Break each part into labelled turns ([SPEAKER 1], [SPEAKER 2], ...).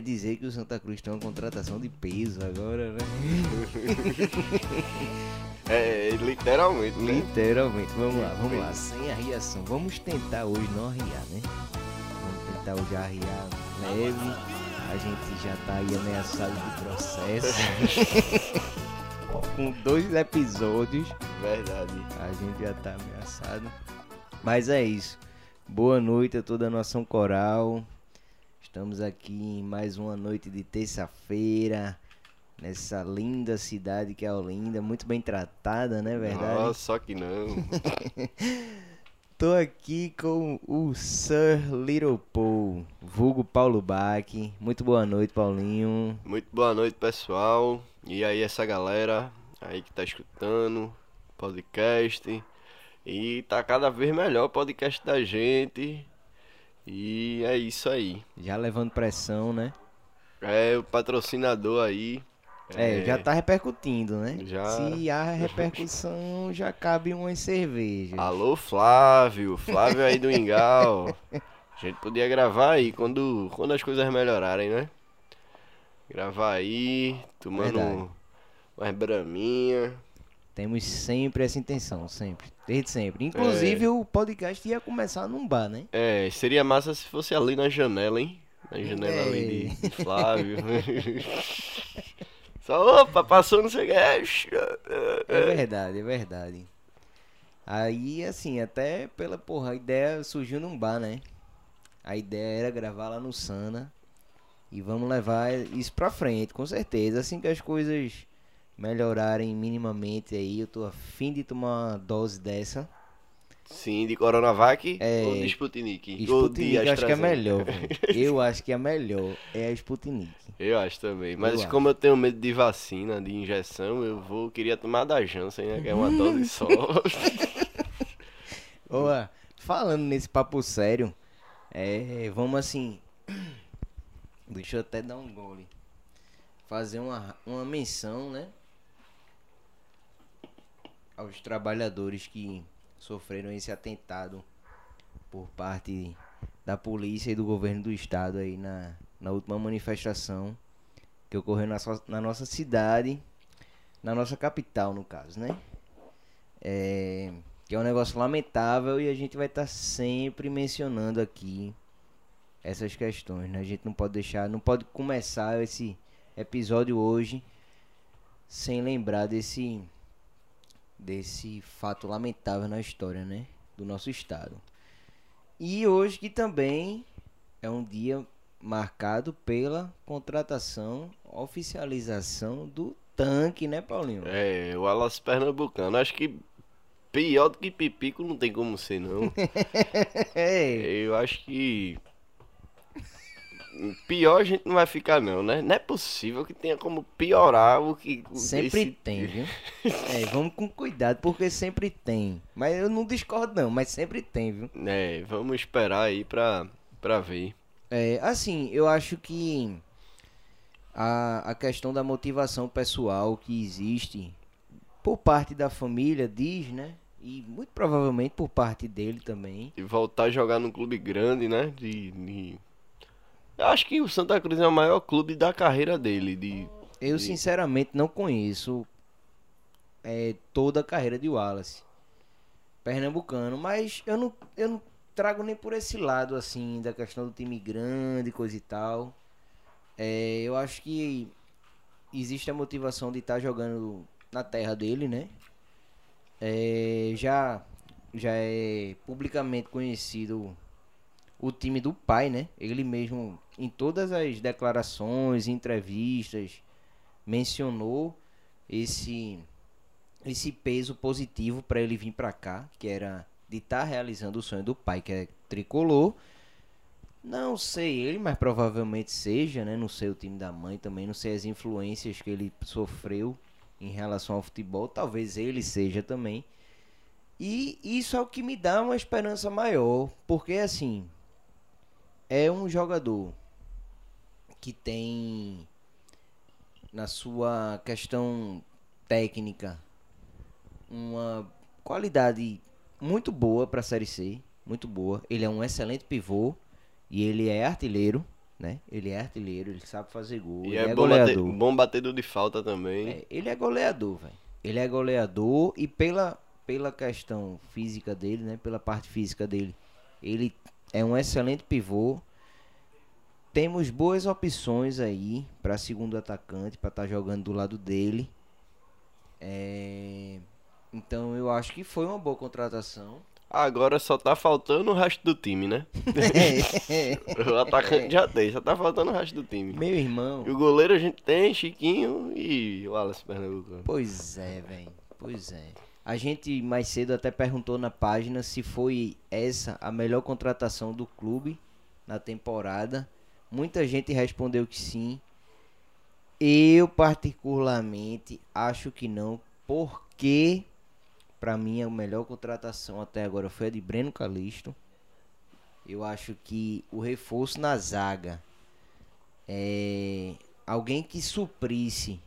[SPEAKER 1] Quer dizer que o Santa Cruz tem uma contratação de peso agora, né?
[SPEAKER 2] É, literalmente, né?
[SPEAKER 1] Literalmente. Vamos lá, vamos lá. Sem arriação. Vamos tentar hoje não arriar, né? Vamos tentar hoje arriar leve. A gente já tá aí ameaçado de processo. Com dois episódios.
[SPEAKER 2] Verdade.
[SPEAKER 1] A gente já tá ameaçado. Mas é isso. Boa noite a toda a nação coral. Estamos aqui em mais uma noite de terça-feira. Nessa linda cidade que é Olinda. Muito bem tratada, né? Verdade?
[SPEAKER 2] Nossa, só que não.
[SPEAKER 1] Tô aqui com o Sir Little Paul, vulgo Paulo Bach. Muito boa noite, Paulinho.
[SPEAKER 2] Muito boa noite, pessoal. E aí, essa galera aí que tá escutando podcast. E tá cada vez melhor o podcast da gente. E é isso aí.
[SPEAKER 1] Já levando pressão, né?
[SPEAKER 2] É o patrocinador aí.
[SPEAKER 1] É, já tá repercutindo, né?
[SPEAKER 2] Já.
[SPEAKER 1] Se há repercussão, já cabe umas cervejas.
[SPEAKER 2] Alô, Flávio. Flávio aí do Ingal. A gente podia gravar aí quando, quando as coisas melhorarem, né? Gravar aí, tomando
[SPEAKER 1] Verdade.
[SPEAKER 2] umas braminha.
[SPEAKER 1] Temos sempre essa intenção, sempre. Desde sempre. Inclusive, o podcast ia começar num bar, né?
[SPEAKER 2] É, seria massa se fosse ali na janela, hein? Na janela ali
[SPEAKER 1] É.
[SPEAKER 2] de, de Flávio. Só, opa, passou não sei o que.
[SPEAKER 1] É verdade, é verdade. Aí, assim, até pela porra, a ideia surgiu num bar, né? A ideia era gravar lá no Sana. E vamos levar isso pra frente, com certeza. Assim que as coisas melhorarem minimamente aí, eu tô afim de tomar uma dose dessa.
[SPEAKER 2] Sim, de Coronavac
[SPEAKER 1] É.
[SPEAKER 2] ou de Sputnik?
[SPEAKER 1] Sputnik eu acho que é melhor. Eu acho que é melhor. É a Sputnik.
[SPEAKER 2] Eu acho também. Mas
[SPEAKER 1] Eu
[SPEAKER 2] como eu tenho medo de vacina, de injeção, eu vou queria tomar da Janssen, né? Que é uma dose só.
[SPEAKER 1] Ô, falando nesse papo sério, é, vamos assim. Deixa eu até dar um gole. Fazer uma, uma menção, né? Aos trabalhadores que sofreram esse atentado por parte da polícia e do governo do estado aí na, na última manifestação que ocorreu na, so- na nossa cidade, na nossa capital, no caso, né? É, que é um negócio lamentável e a gente vai estar sempre mencionando aqui essas questões, né? A gente não pode deixar, não pode começar esse episódio hoje sem lembrar desse desse fato lamentável na história, né, do nosso estado. E hoje que também é um dia marcado pela contratação, oficialização do tanque, né, Paulinho?
[SPEAKER 2] é, o Alas Pernambucano. Acho que pior do que Pipico não tem como ser, não.
[SPEAKER 1] Ei,
[SPEAKER 2] Eu acho que. Pior a gente não vai ficar, não, né? Não é possível que tenha como piorar o que. o-
[SPEAKER 1] Sempre
[SPEAKER 2] esse-
[SPEAKER 1] tem, viu? É, vamos com cuidado, porque sempre tem. Mas eu não discordo não, mas sempre tem, viu?
[SPEAKER 2] É, vamos esperar aí pra, pra ver.
[SPEAKER 1] É, assim, eu acho que a, a questão da motivação pessoal que existe por parte da família diz, né? E muito provavelmente por parte dele também.
[SPEAKER 2] E voltar a jogar num clube grande, né? De, de- Eu acho que o Santa Cruz é o maior clube da carreira dele. De...
[SPEAKER 1] Eu
[SPEAKER 2] Sim.
[SPEAKER 1] sinceramente não conheço é, toda a carreira de Wallace pernambucano, mas eu não, eu não trago nem por esse lado assim da questão do time grande, coisa e tal. É, eu acho que existe a motivação de estar jogando na terra dele, né? É, já já é publicamente conhecido o time do pai, né? Ele mesmo, em todas as declarações, entrevistas, mencionou esse esse peso positivo para ele vir para cá, que era de estar realizando o sonho do pai, que é tricolor. Não sei ele, mas provavelmente seja, né? Não sei o time da mãe também, não sei as influências que ele sofreu em relação ao futebol, talvez ele seja também. E isso é o que me dá uma esperança maior, porque assim, é um jogador que tem na sua questão técnica uma qualidade muito boa para a Série C, muito boa. Ele é um excelente pivô e ele é artilheiro, né? Ele é artilheiro, ele sabe fazer gol,
[SPEAKER 2] E
[SPEAKER 1] ele
[SPEAKER 2] é,
[SPEAKER 1] é,
[SPEAKER 2] bom, bater,
[SPEAKER 1] goleador.
[SPEAKER 2] bom batedor de falta também.
[SPEAKER 1] É, ele é goleador, velho. Ele é goleador e pela, pela questão física dele, né? Pela parte física dele, ele é um excelente pivô. Temos boas opções aí para segundo atacante, para estar jogando do lado dele. É, Então eu acho que foi uma boa contratação.
[SPEAKER 2] Agora só tá faltando o resto do time, né? O atacante já tem, só tá faltando o resto do time.
[SPEAKER 1] Meu irmão.
[SPEAKER 2] E o goleiro a gente tem, Chiquinho e o Wallace Pernambucano.
[SPEAKER 1] Pois é, velho. Pois é. A gente mais cedo até perguntou na página se foi essa a melhor contratação do clube na temporada. Muita gente respondeu que sim. Eu particularmente acho que não, porque pra mim a melhor contratação até agora foi a de Breno Calisto. Eu acho que o reforço na zaga é alguém que suprisse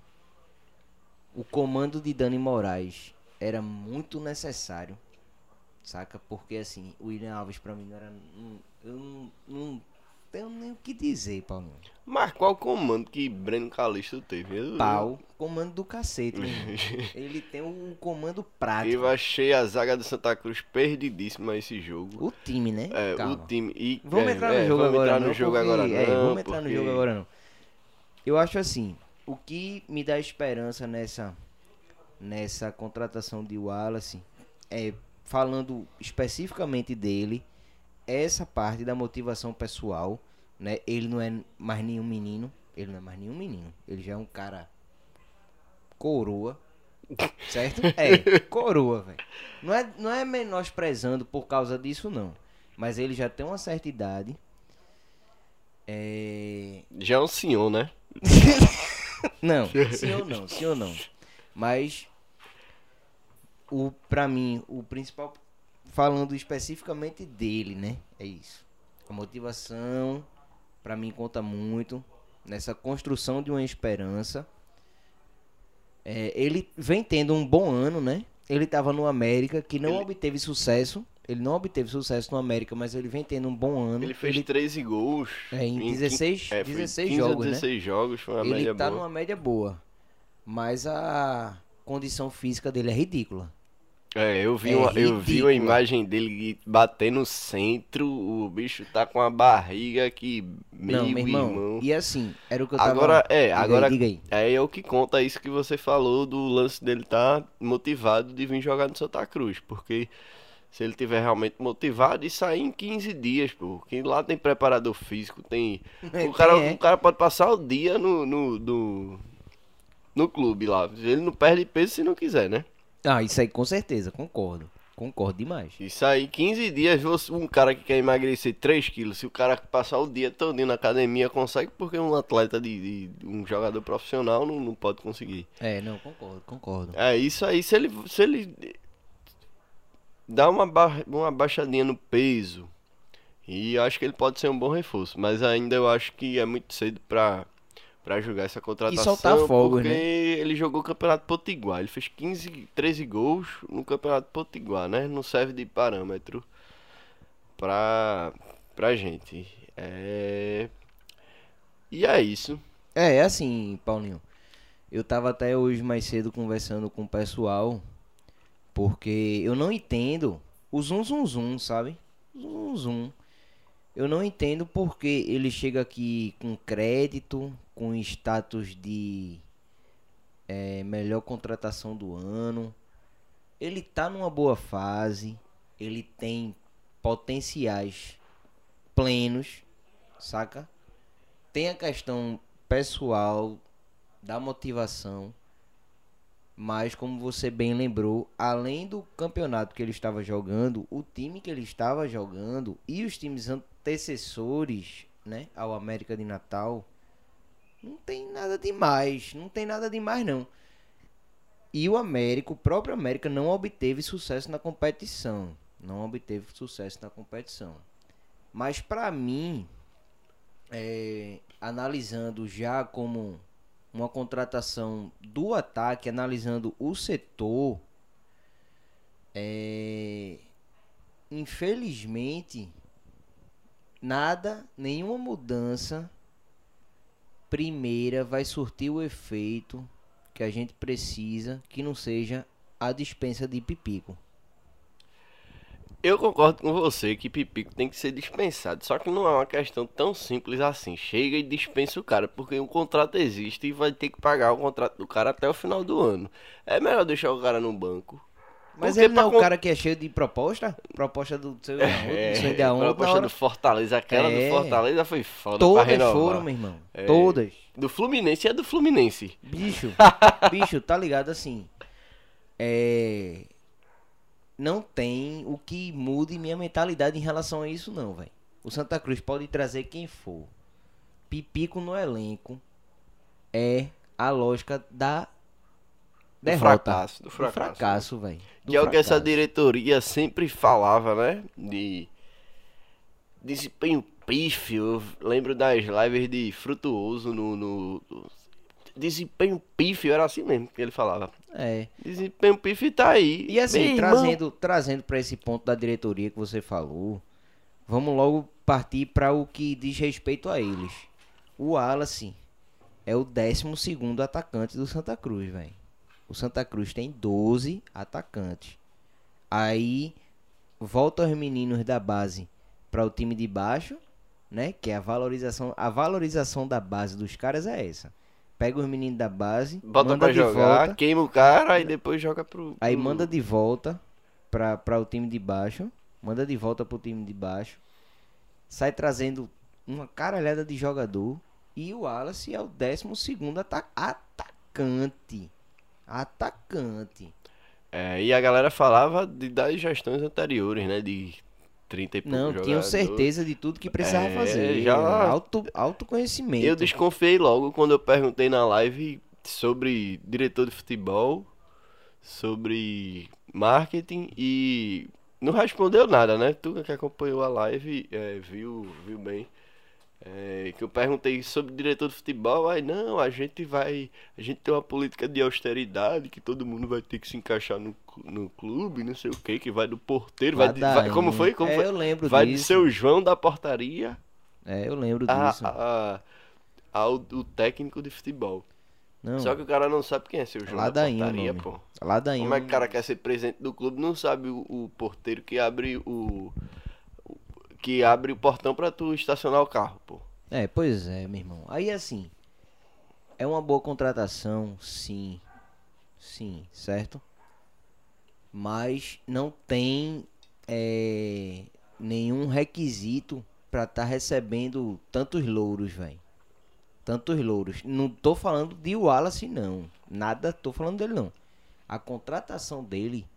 [SPEAKER 1] o comando de Dani Moraes era muito necessário. Saca? Porque assim, o William Alves pra mim não era. eu não, não tenho nem o que dizer, Paulinho.
[SPEAKER 2] Mas qual comando que Breno Calixto teve? Eu,
[SPEAKER 1] Pau, comando do cacete. Ele tem um comando prático.
[SPEAKER 2] Eu achei a zaga do Santa Cruz perdidíssima esse jogo.
[SPEAKER 1] O time, né?
[SPEAKER 2] É,
[SPEAKER 1] Calma.
[SPEAKER 2] o time. E,
[SPEAKER 1] Vamos
[SPEAKER 2] é,
[SPEAKER 1] entrar no
[SPEAKER 2] é,
[SPEAKER 1] jogo
[SPEAKER 2] vamos
[SPEAKER 1] agora
[SPEAKER 2] entrar
[SPEAKER 1] não.
[SPEAKER 2] no jogo
[SPEAKER 1] porque-
[SPEAKER 2] agora
[SPEAKER 1] é, vamos entrar no jogo agora não. Eu acho assim, o que me dá esperança nessa nessa contratação de Wallace é falando especificamente dele, essa parte da motivação pessoal, né? Ele não é mais nenhum menino, ele não é mais nenhum menino, ele já é um cara coroa, certo? É, coroa, velho. Não é, não é menosprezando por causa disso, não. Mas ele já tem uma certa idade. É...
[SPEAKER 2] Já é um senhor, né?
[SPEAKER 1] Não, senhor não, senhor não. Mas o para mim, o principal falando especificamente dele, né? É isso. A motivação pra mim conta muito nessa construção de uma esperança. É, ele vem tendo um bom ano, né? Ele tava no América que não
[SPEAKER 2] Ele-
[SPEAKER 1] obteve sucesso. Ele não obteve sucesso no América, mas ele vem tendo um bom ano.
[SPEAKER 2] Ele fez 13 gols.
[SPEAKER 1] É, em
[SPEAKER 2] quin-
[SPEAKER 1] 16
[SPEAKER 2] é, foi
[SPEAKER 1] 16
[SPEAKER 2] 15 a
[SPEAKER 1] jogos, né?
[SPEAKER 2] 16 jogos, foi uma
[SPEAKER 1] ele
[SPEAKER 2] média
[SPEAKER 1] tá
[SPEAKER 2] boa.
[SPEAKER 1] numa média boa. Mas a condição física dele é ridícula.
[SPEAKER 2] É, eu vi,
[SPEAKER 1] É
[SPEAKER 2] uma, eu vi uma imagem dele bater no centro, o bicho tá com a barriga que meu,
[SPEAKER 1] não, meu irmão.
[SPEAKER 2] irmão.
[SPEAKER 1] E assim, era o que eu tava...
[SPEAKER 2] Agora, é,
[SPEAKER 1] Diga aí,
[SPEAKER 2] agora
[SPEAKER 1] diga aí.
[SPEAKER 2] é o que conta isso que você falou do lance dele tá motivado de vir jogar no Santa Cruz, porque se ele tiver realmente motivado, isso aí em 15 dias, pô, que lá tem preparador físico, tem...
[SPEAKER 1] É,
[SPEAKER 2] O cara,
[SPEAKER 1] é.
[SPEAKER 2] o cara pode passar o dia no, no, no, no clube lá, ele não perde peso se não quiser, né?
[SPEAKER 1] Ah, isso aí com certeza, concordo. Concordo demais.
[SPEAKER 2] Isso aí, 15 dias, você- um cara que quer emagrecer 3 quilos, se o cara passar o dia todo na academia consegue, porque um atleta de, de- um jogador profissional não, não pode conseguir.
[SPEAKER 1] É, não, concordo, concordo.
[SPEAKER 2] É isso aí, se ele, se ele dá uma, ba uma baixadinha no peso, e acho que ele pode ser um bom reforço, mas ainda eu acho que é muito cedo pra, pra jogar essa contratação,
[SPEAKER 1] soltar fogos,
[SPEAKER 2] porque
[SPEAKER 1] né?
[SPEAKER 2] ele jogou o Campeonato Potiguar, ele fez 15, 13 gols no Campeonato Potiguar, né? Não serve de parâmetro pra, pra gente. É... E é isso.
[SPEAKER 1] É, é assim, Paulinho. Eu tava até hoje mais cedo conversando com o pessoal, porque eu não entendo o zum zum zum, sabe? Zum zum. Eu não entendo porque ele chega aqui com crédito, com status de é, melhor contratação do ano. Ele tá numa boa fase, ele tem potenciais plenos, saca? Tem a questão pessoal da motivação, mas como você bem lembrou, além do campeonato que ele estava jogando, o time que ele estava jogando e os times antecessores, né, ao América de Natal, não tem nada demais, não tem nada demais não. E o América, o próprio América não obteve sucesso na competição, não obteve sucesso na competição. Mas pra mim, é, analisando já como uma contratação do ataque, analisando o setor, é, infelizmente nada, nenhuma mudança primeira vai surtir o efeito que a gente precisa, que não seja a dispensa de pipico.
[SPEAKER 2] Eu concordo com você que Pipico tem que ser dispensado. Só que não é uma questão tão simples assim. Chega e dispensa o cara, porque o contrato existe e vai ter que pagar o contrato do cara até o final do ano. É melhor deixar o cara no banco.
[SPEAKER 1] Mas
[SPEAKER 2] Porque
[SPEAKER 1] ele não é o cara que é cheio de proposta? Proposta do seu
[SPEAKER 2] É,
[SPEAKER 1] do seu da onde,
[SPEAKER 2] proposta
[SPEAKER 1] na hora-
[SPEAKER 2] do Fortaleza, aquela
[SPEAKER 1] É.
[SPEAKER 2] do Fortaleza foi foda
[SPEAKER 1] Todas foram, meu irmão.
[SPEAKER 2] É.
[SPEAKER 1] Todas.
[SPEAKER 2] Do Fluminense é do Fluminense.
[SPEAKER 1] Bicho, bicho, tá ligado assim? É. Não tem o que mude minha mentalidade em relação a isso, não, velho. O Santa Cruz pode trazer quem for. Pipico no elenco é a lógica da
[SPEAKER 2] Do
[SPEAKER 1] derrota.
[SPEAKER 2] fracasso, do
[SPEAKER 1] Do
[SPEAKER 2] fracasso.
[SPEAKER 1] fracasso, velho. Do
[SPEAKER 2] Que é o que essa
[SPEAKER 1] fracasso.
[SPEAKER 2] diretoria sempre falava, né? De desempenho pífio. Eu lembro das lives de Frutuoso no, no- no- Desempenho pífio, era assim mesmo que ele falava.
[SPEAKER 1] É.
[SPEAKER 2] Desempenho pífio tá aí.
[SPEAKER 1] E assim,
[SPEAKER 2] irmão,
[SPEAKER 1] trazendo, trazendo para esse ponto da diretoria que você falou, vamos logo partir para o que diz respeito a eles. O Wallace é o 12 atacante do Santa Cruz, velho. O Santa Cruz tem 12 atacantes. Aí volta os meninos da base para o time de baixo, né? Que é a valorização, a valorização da base dos caras é essa. Pega os meninos da base,
[SPEAKER 2] Bota
[SPEAKER 1] manda
[SPEAKER 2] pra
[SPEAKER 1] de
[SPEAKER 2] jogar,
[SPEAKER 1] volta,
[SPEAKER 2] queima o cara e depois joga pro.
[SPEAKER 1] Aí
[SPEAKER 2] pro-
[SPEAKER 1] manda de volta pra, pra o time de baixo. Manda de volta pro time de baixo. Sai trazendo uma caralhada de jogador. E o Wallace é o 12 ata atacante. Atacante.
[SPEAKER 2] É, e a galera falava de, das gestões anteriores, né? De 30 e poucos
[SPEAKER 1] Não, tinham certeza de tudo que precisava
[SPEAKER 2] É,
[SPEAKER 1] fazer.
[SPEAKER 2] já-
[SPEAKER 1] Auto, autoconhecimento.
[SPEAKER 2] Eu desconfiei logo quando eu perguntei na live sobre diretor de futebol, sobre marketing e não respondeu nada, né? Tu que acompanhou a live é, viu, viu bem. É, que eu perguntei sobre diretor de futebol, aí não, a gente vai, a gente tem uma política de austeridade que todo mundo vai ter que se encaixar no, no clube, não sei o que, que vai do porteiro, vai, de- vai- como foi? Como
[SPEAKER 1] é,
[SPEAKER 2] foi?
[SPEAKER 1] eu lembro
[SPEAKER 2] Vai de
[SPEAKER 1] disso.
[SPEAKER 2] seu João da portaria
[SPEAKER 1] É, eu lembro
[SPEAKER 2] a,
[SPEAKER 1] disso.
[SPEAKER 2] a- ao o técnico de futebol.
[SPEAKER 1] Não,
[SPEAKER 2] Só que o cara não sabe quem é seu João da
[SPEAKER 1] Ladainha o
[SPEAKER 2] portaria, pô.
[SPEAKER 1] ladainha.
[SPEAKER 2] Como é que o cara quer ser presidente do clube não sabe o, o porteiro que abre o- que abre o portão pra tu estacionar o carro, pô.
[SPEAKER 1] É, pois é, meu irmão. Aí assim, é uma boa contratação, sim. Sim, certo? Mas não tem é, nenhum requisito pra estar recebendo tantos louros, velho. Tantos louros. Não tô falando de Wallace, não. Nada, tô falando dele, não. A contratação dele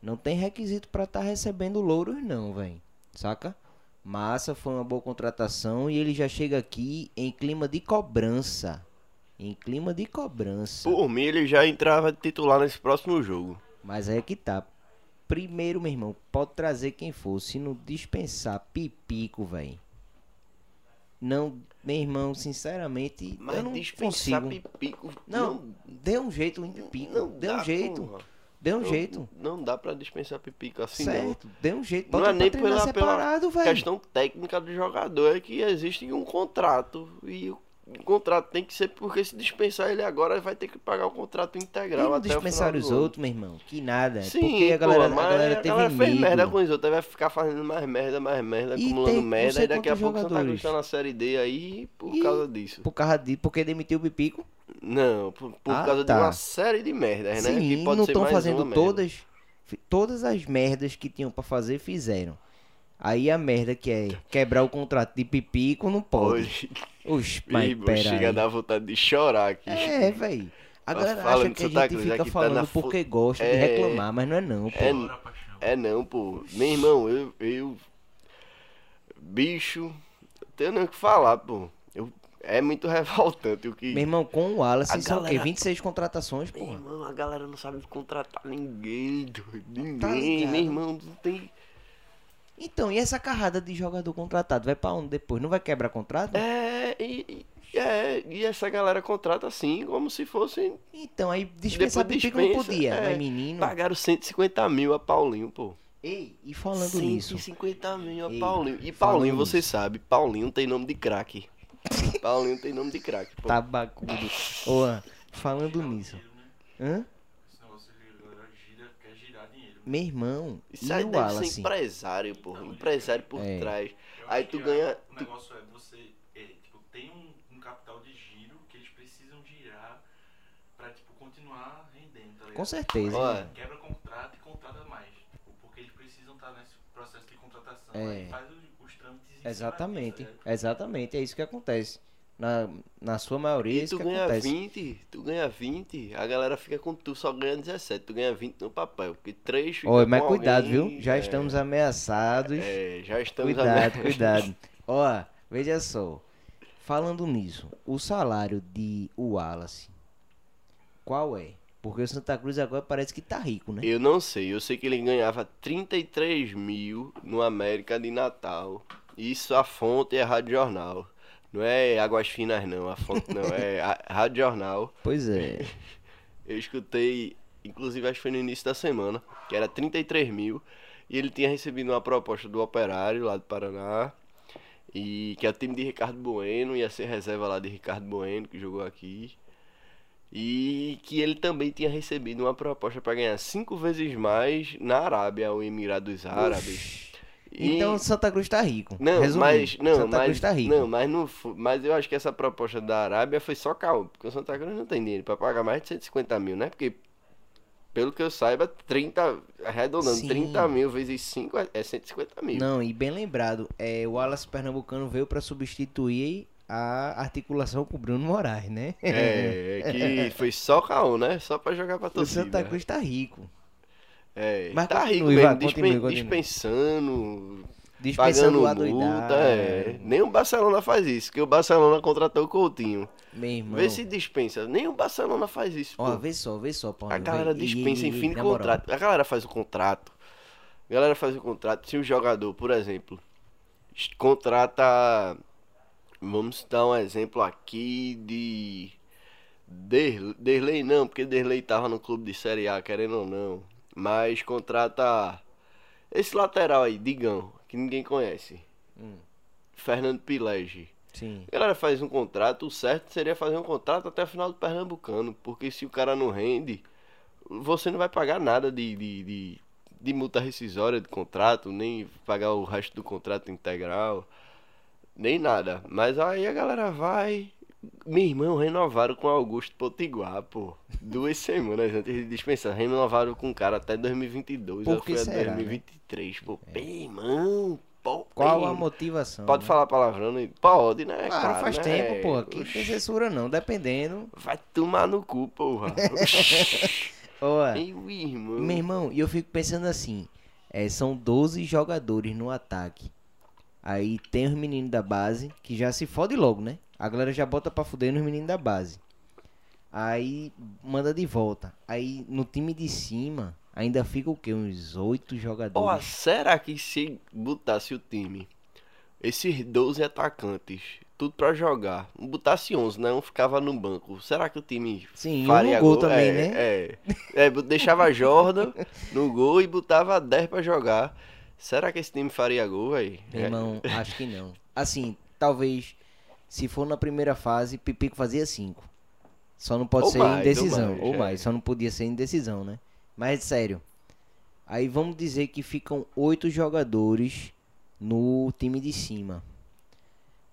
[SPEAKER 1] não tem requisito pra estar recebendo louros, não, velho. Saca? Massa, foi uma boa contratação e ele já chega aqui em clima de cobrança. Em clima de cobrança.
[SPEAKER 2] Por mim, ele já entrava de titular nesse próximo jogo.
[SPEAKER 1] Mas aí é que tá. Primeiro, meu irmão, pode trazer quem for. Se não dispensar pipico, velho. Não, meu irmão, sinceramente,
[SPEAKER 2] Mas
[SPEAKER 1] eu não
[SPEAKER 2] dispensar
[SPEAKER 1] consigo.
[SPEAKER 2] pipico.
[SPEAKER 1] Não, dê um jeito em pipico.
[SPEAKER 2] não
[SPEAKER 1] dê um jeito.
[SPEAKER 2] porra.
[SPEAKER 1] Dê um
[SPEAKER 2] Não-
[SPEAKER 1] jeito.
[SPEAKER 2] Não dá pra dispensar pipico assim, não.
[SPEAKER 1] certo, dê um jeito.
[SPEAKER 2] Não é nem pela, pela
[SPEAKER 1] separado, velho.
[SPEAKER 2] questão técnica do jogador, é que existe um contrato. E o contrato tem que ser porque se dispensar ele agora, vai ter que pagar o contrato
[SPEAKER 1] E
[SPEAKER 2] integral
[SPEAKER 1] não
[SPEAKER 2] até
[SPEAKER 1] dispensar os outros, meu irmão. Que nada.
[SPEAKER 2] Sim,
[SPEAKER 1] porque a galera, a galera teve
[SPEAKER 2] galera fez
[SPEAKER 1] medo.
[SPEAKER 2] merda com os outros, vai ficar fazendo mais merda, mais merda,
[SPEAKER 1] E
[SPEAKER 2] acumulando
[SPEAKER 1] tem não
[SPEAKER 2] merda, e daqui a pouco
[SPEAKER 1] jogadores.
[SPEAKER 2] tá na Série D aí por
[SPEAKER 1] E-
[SPEAKER 2] causa disso.
[SPEAKER 1] Por causa de, porque demitiu o Pipico.
[SPEAKER 2] Não, por, por
[SPEAKER 1] Ah,
[SPEAKER 2] causa
[SPEAKER 1] tá.
[SPEAKER 2] de uma série de merdas, né?
[SPEAKER 1] Sim,
[SPEAKER 2] que pode
[SPEAKER 1] não estão fazendo
[SPEAKER 2] uma merda.
[SPEAKER 1] todas. Todas as merdas que tinham pra fazer, fizeram. Aí a merda que é quebrar o contrato de Pipico não pode. Oxe, mas pera
[SPEAKER 2] chega a dar vontade de chorar aqui.
[SPEAKER 1] É, velho. A
[SPEAKER 2] Tá
[SPEAKER 1] galera acha
[SPEAKER 2] de
[SPEAKER 1] que a gente
[SPEAKER 2] Cruz,
[SPEAKER 1] fica
[SPEAKER 2] tá
[SPEAKER 1] falando
[SPEAKER 2] fu-
[SPEAKER 1] porque gosta de
[SPEAKER 2] É.
[SPEAKER 1] reclamar, mas não é não, pô.
[SPEAKER 2] É, é não, pô. Meu irmão, eu, eu. Bicho, não tenho nem o que falar, pô. É muito revoltante o que.
[SPEAKER 1] Meu irmão, com o Wallace
[SPEAKER 2] A
[SPEAKER 1] são o quê?
[SPEAKER 2] galera-
[SPEAKER 1] 26 contratações,
[SPEAKER 2] Meu
[SPEAKER 1] porra.
[SPEAKER 2] irmão, a galera não sabe contratar ninguém, doido. Ninguém,
[SPEAKER 1] Tá
[SPEAKER 2] meu irmão, não tem.
[SPEAKER 1] Então, e essa carrada de jogador contratado? Vai pra onde depois? Não vai quebrar contrato?
[SPEAKER 2] É, e, é, e essa galera contrata assim, como se fosse.
[SPEAKER 1] Então, aí dispensar
[SPEAKER 2] Depois
[SPEAKER 1] Pipico não
[SPEAKER 2] dispensa,
[SPEAKER 1] podia.
[SPEAKER 2] é.
[SPEAKER 1] Mas menino...
[SPEAKER 2] Pagaram 150 mil a Paulinho, pô.
[SPEAKER 1] Ei, e falando nisso...
[SPEAKER 2] 150 mil a
[SPEAKER 1] Ei,
[SPEAKER 2] Paulinho. E Paulinho, você
[SPEAKER 1] nisso.
[SPEAKER 2] sabe, Paulinho tem nome de craque. Paulinho tem nome de craque, pô.
[SPEAKER 1] Tabacudo. Ô, falando nisso. Hã?
[SPEAKER 3] Esse negócio de galera gira, quer girar dinheiro.
[SPEAKER 1] Meu irmão.
[SPEAKER 2] Isso
[SPEAKER 1] e
[SPEAKER 2] aí
[SPEAKER 1] o
[SPEAKER 2] deve
[SPEAKER 1] Wallace?
[SPEAKER 2] ser empresário, pô. Empresário por
[SPEAKER 1] É.
[SPEAKER 2] trás.
[SPEAKER 3] Eu
[SPEAKER 2] Aí
[SPEAKER 3] acho
[SPEAKER 2] tu
[SPEAKER 3] que
[SPEAKER 2] ganha.
[SPEAKER 3] O
[SPEAKER 2] tu-
[SPEAKER 3] negócio é você. É, tipo, tem um, um capital de giro que eles precisam girar pra, tipo, continuar rendendo, tá ligado?
[SPEAKER 1] Com certeza.
[SPEAKER 2] Ó,
[SPEAKER 3] Quebra contrato e contrata mais. Tipo, porque eles precisam estar nesse processo de contratação.
[SPEAKER 1] É.
[SPEAKER 3] Aí faz os, os trâmites em cima disso,
[SPEAKER 1] Exatamente. Exatamente. É isso que acontece. Na, na sua maioria, é
[SPEAKER 2] E
[SPEAKER 1] isso
[SPEAKER 2] tu ganha
[SPEAKER 1] acontece.
[SPEAKER 2] 20, tu ganha 20, a galera fica com tu só ganha 17, tu ganha 20 no papel, porque 3 fica
[SPEAKER 1] Oi, mas cuidado,
[SPEAKER 2] alguém,
[SPEAKER 1] viu? Já
[SPEAKER 2] é,
[SPEAKER 1] estamos ameaçados.
[SPEAKER 2] É, já estamos
[SPEAKER 1] Cuidado,
[SPEAKER 2] abertos.
[SPEAKER 1] cuidado. Ó, veja só. Falando nisso, o salário de Wallace, qual é? Porque o Santa Cruz agora parece que tá rico, né?
[SPEAKER 2] Eu não sei, eu sei que ele ganhava 33 mil no América de Natal. Isso a fonte é Rádio Jornal. Não é Águas Finas não, a fonte não, é a Rádio Jornal.
[SPEAKER 1] Pois é.
[SPEAKER 2] Eu escutei, inclusive acho que foi no início da semana, que era 33 mil. E ele tinha recebido uma proposta do Operário lá do Paraná. E que é o time de Ricardo Bueno, ia ser reserva lá de Ricardo Bueno, que jogou aqui. E que ele também tinha recebido uma proposta para ganhar cinco vezes mais na Arábia, ou Emirados Árabes. E-
[SPEAKER 1] Então o Santa Cruz tá rico.
[SPEAKER 2] não,
[SPEAKER 1] Resumindo,
[SPEAKER 2] mas não,
[SPEAKER 1] Santa
[SPEAKER 2] mas
[SPEAKER 1] Cruz tá rico.
[SPEAKER 2] não, mas não, mas eu acho que essa proposta da Arábia foi só caô, porque o Santa Cruz não tem dinheiro para pagar mais de 150 mil, né? Porque pelo que eu saiba, 30, arredondando,
[SPEAKER 1] Sim.
[SPEAKER 2] 30 mil vezes 5 é, é 150 mil.
[SPEAKER 1] Não, e bem lembrado, é, o Wallace Pernambucano veio pra substituir a articulação com o Bruno Moraes, né?
[SPEAKER 2] É, que foi só caô, né? Só pra jogar pra
[SPEAKER 1] o
[SPEAKER 2] torcida.
[SPEAKER 1] Santa Cruz tá rico.
[SPEAKER 2] É,
[SPEAKER 1] Mas
[SPEAKER 2] tá rico mesmo, dispen- dispensando,
[SPEAKER 1] Dispensando
[SPEAKER 2] pagando multa, é. Nem o Barcelona faz isso, que o Barcelona contratou o Coutinho.
[SPEAKER 1] Meu irmão.
[SPEAKER 2] Vê se dispensa. Nem o Barcelona faz isso,
[SPEAKER 1] Ó, vê só, vê só, Paulo.
[SPEAKER 2] A galera
[SPEAKER 1] vê.
[SPEAKER 2] Dispensa
[SPEAKER 1] ei,
[SPEAKER 2] em
[SPEAKER 1] ei,
[SPEAKER 2] fim de
[SPEAKER 1] moral.
[SPEAKER 2] contrato. A galera faz o contrato. A galera faz o contrato. Se o jogador, por exemplo, contrata. Vamos dar um exemplo aqui de. Der- Derlei não, porque Derlei tava no clube de Série A, querendo ou não. Mas contrata. Esse lateral aí, Digão, que ninguém conhece.
[SPEAKER 1] Hum.
[SPEAKER 2] Fernando Pilege.
[SPEAKER 1] Sim.
[SPEAKER 2] A galera faz um contrato, o certo seria fazer um contrato até o final do Pernambucano, porque se o cara não rende, você não vai pagar nada de, de, de, de multa rescisória de contrato, nem pagar o resto do contrato integral, nem nada. Mas aí a galera vai. Meu irmão, renovaram com Augusto Potiguar, pô. Duas semanas antes de dispensar. Renovaram com o cara até 2022.
[SPEAKER 1] Por que será, né?
[SPEAKER 2] a 2023, pô. Meu irmão, pô.
[SPEAKER 1] Qual
[SPEAKER 2] meu
[SPEAKER 1] a motivação?
[SPEAKER 2] Pode
[SPEAKER 1] né?
[SPEAKER 2] falar palavrão, né? Pode, né?
[SPEAKER 1] Claro, faz
[SPEAKER 2] né?
[SPEAKER 1] tempo, pô. Aqui
[SPEAKER 2] Oxi,
[SPEAKER 1] tem censura não, dependendo.
[SPEAKER 2] Vai tomar no cu, porra.
[SPEAKER 1] Ó,
[SPEAKER 2] Meu irmão.
[SPEAKER 1] meu irmão, e eu fico pensando assim, é, são 12 jogadores no ataque. Aí tem os meninos da base, que já se fode logo, né? A galera já bota pra fuder nos meninos da base. Aí manda de volta. Aí no time de cima, ainda fica o quê? Uns 8
[SPEAKER 2] Ó,
[SPEAKER 1] jogadores.
[SPEAKER 2] será que se botasse o time, esses 12 atacantes, tudo pra jogar, não botasse 11, né? Um ficava no banco. Será que o time
[SPEAKER 1] Sim, um
[SPEAKER 2] faria
[SPEAKER 1] no gol
[SPEAKER 2] gol?
[SPEAKER 1] também,
[SPEAKER 2] é,
[SPEAKER 1] né?
[SPEAKER 2] É, é, deixava Jordan no gol e botava 10 pra jogar. Será que esse time faria gol, velho?
[SPEAKER 1] Meu irmão, acho que não. Assim, talvez, se for na primeira fase, Pipico fazia 5. Só não pode
[SPEAKER 2] Ou
[SPEAKER 1] ser
[SPEAKER 2] mais,
[SPEAKER 1] indecisão.
[SPEAKER 2] ou mais,
[SPEAKER 1] Ou
[SPEAKER 2] é.
[SPEAKER 1] mais, só não podia ser indecisão, né? Mas sério. Aí vamos dizer que ficam oito jogadores no time de cima.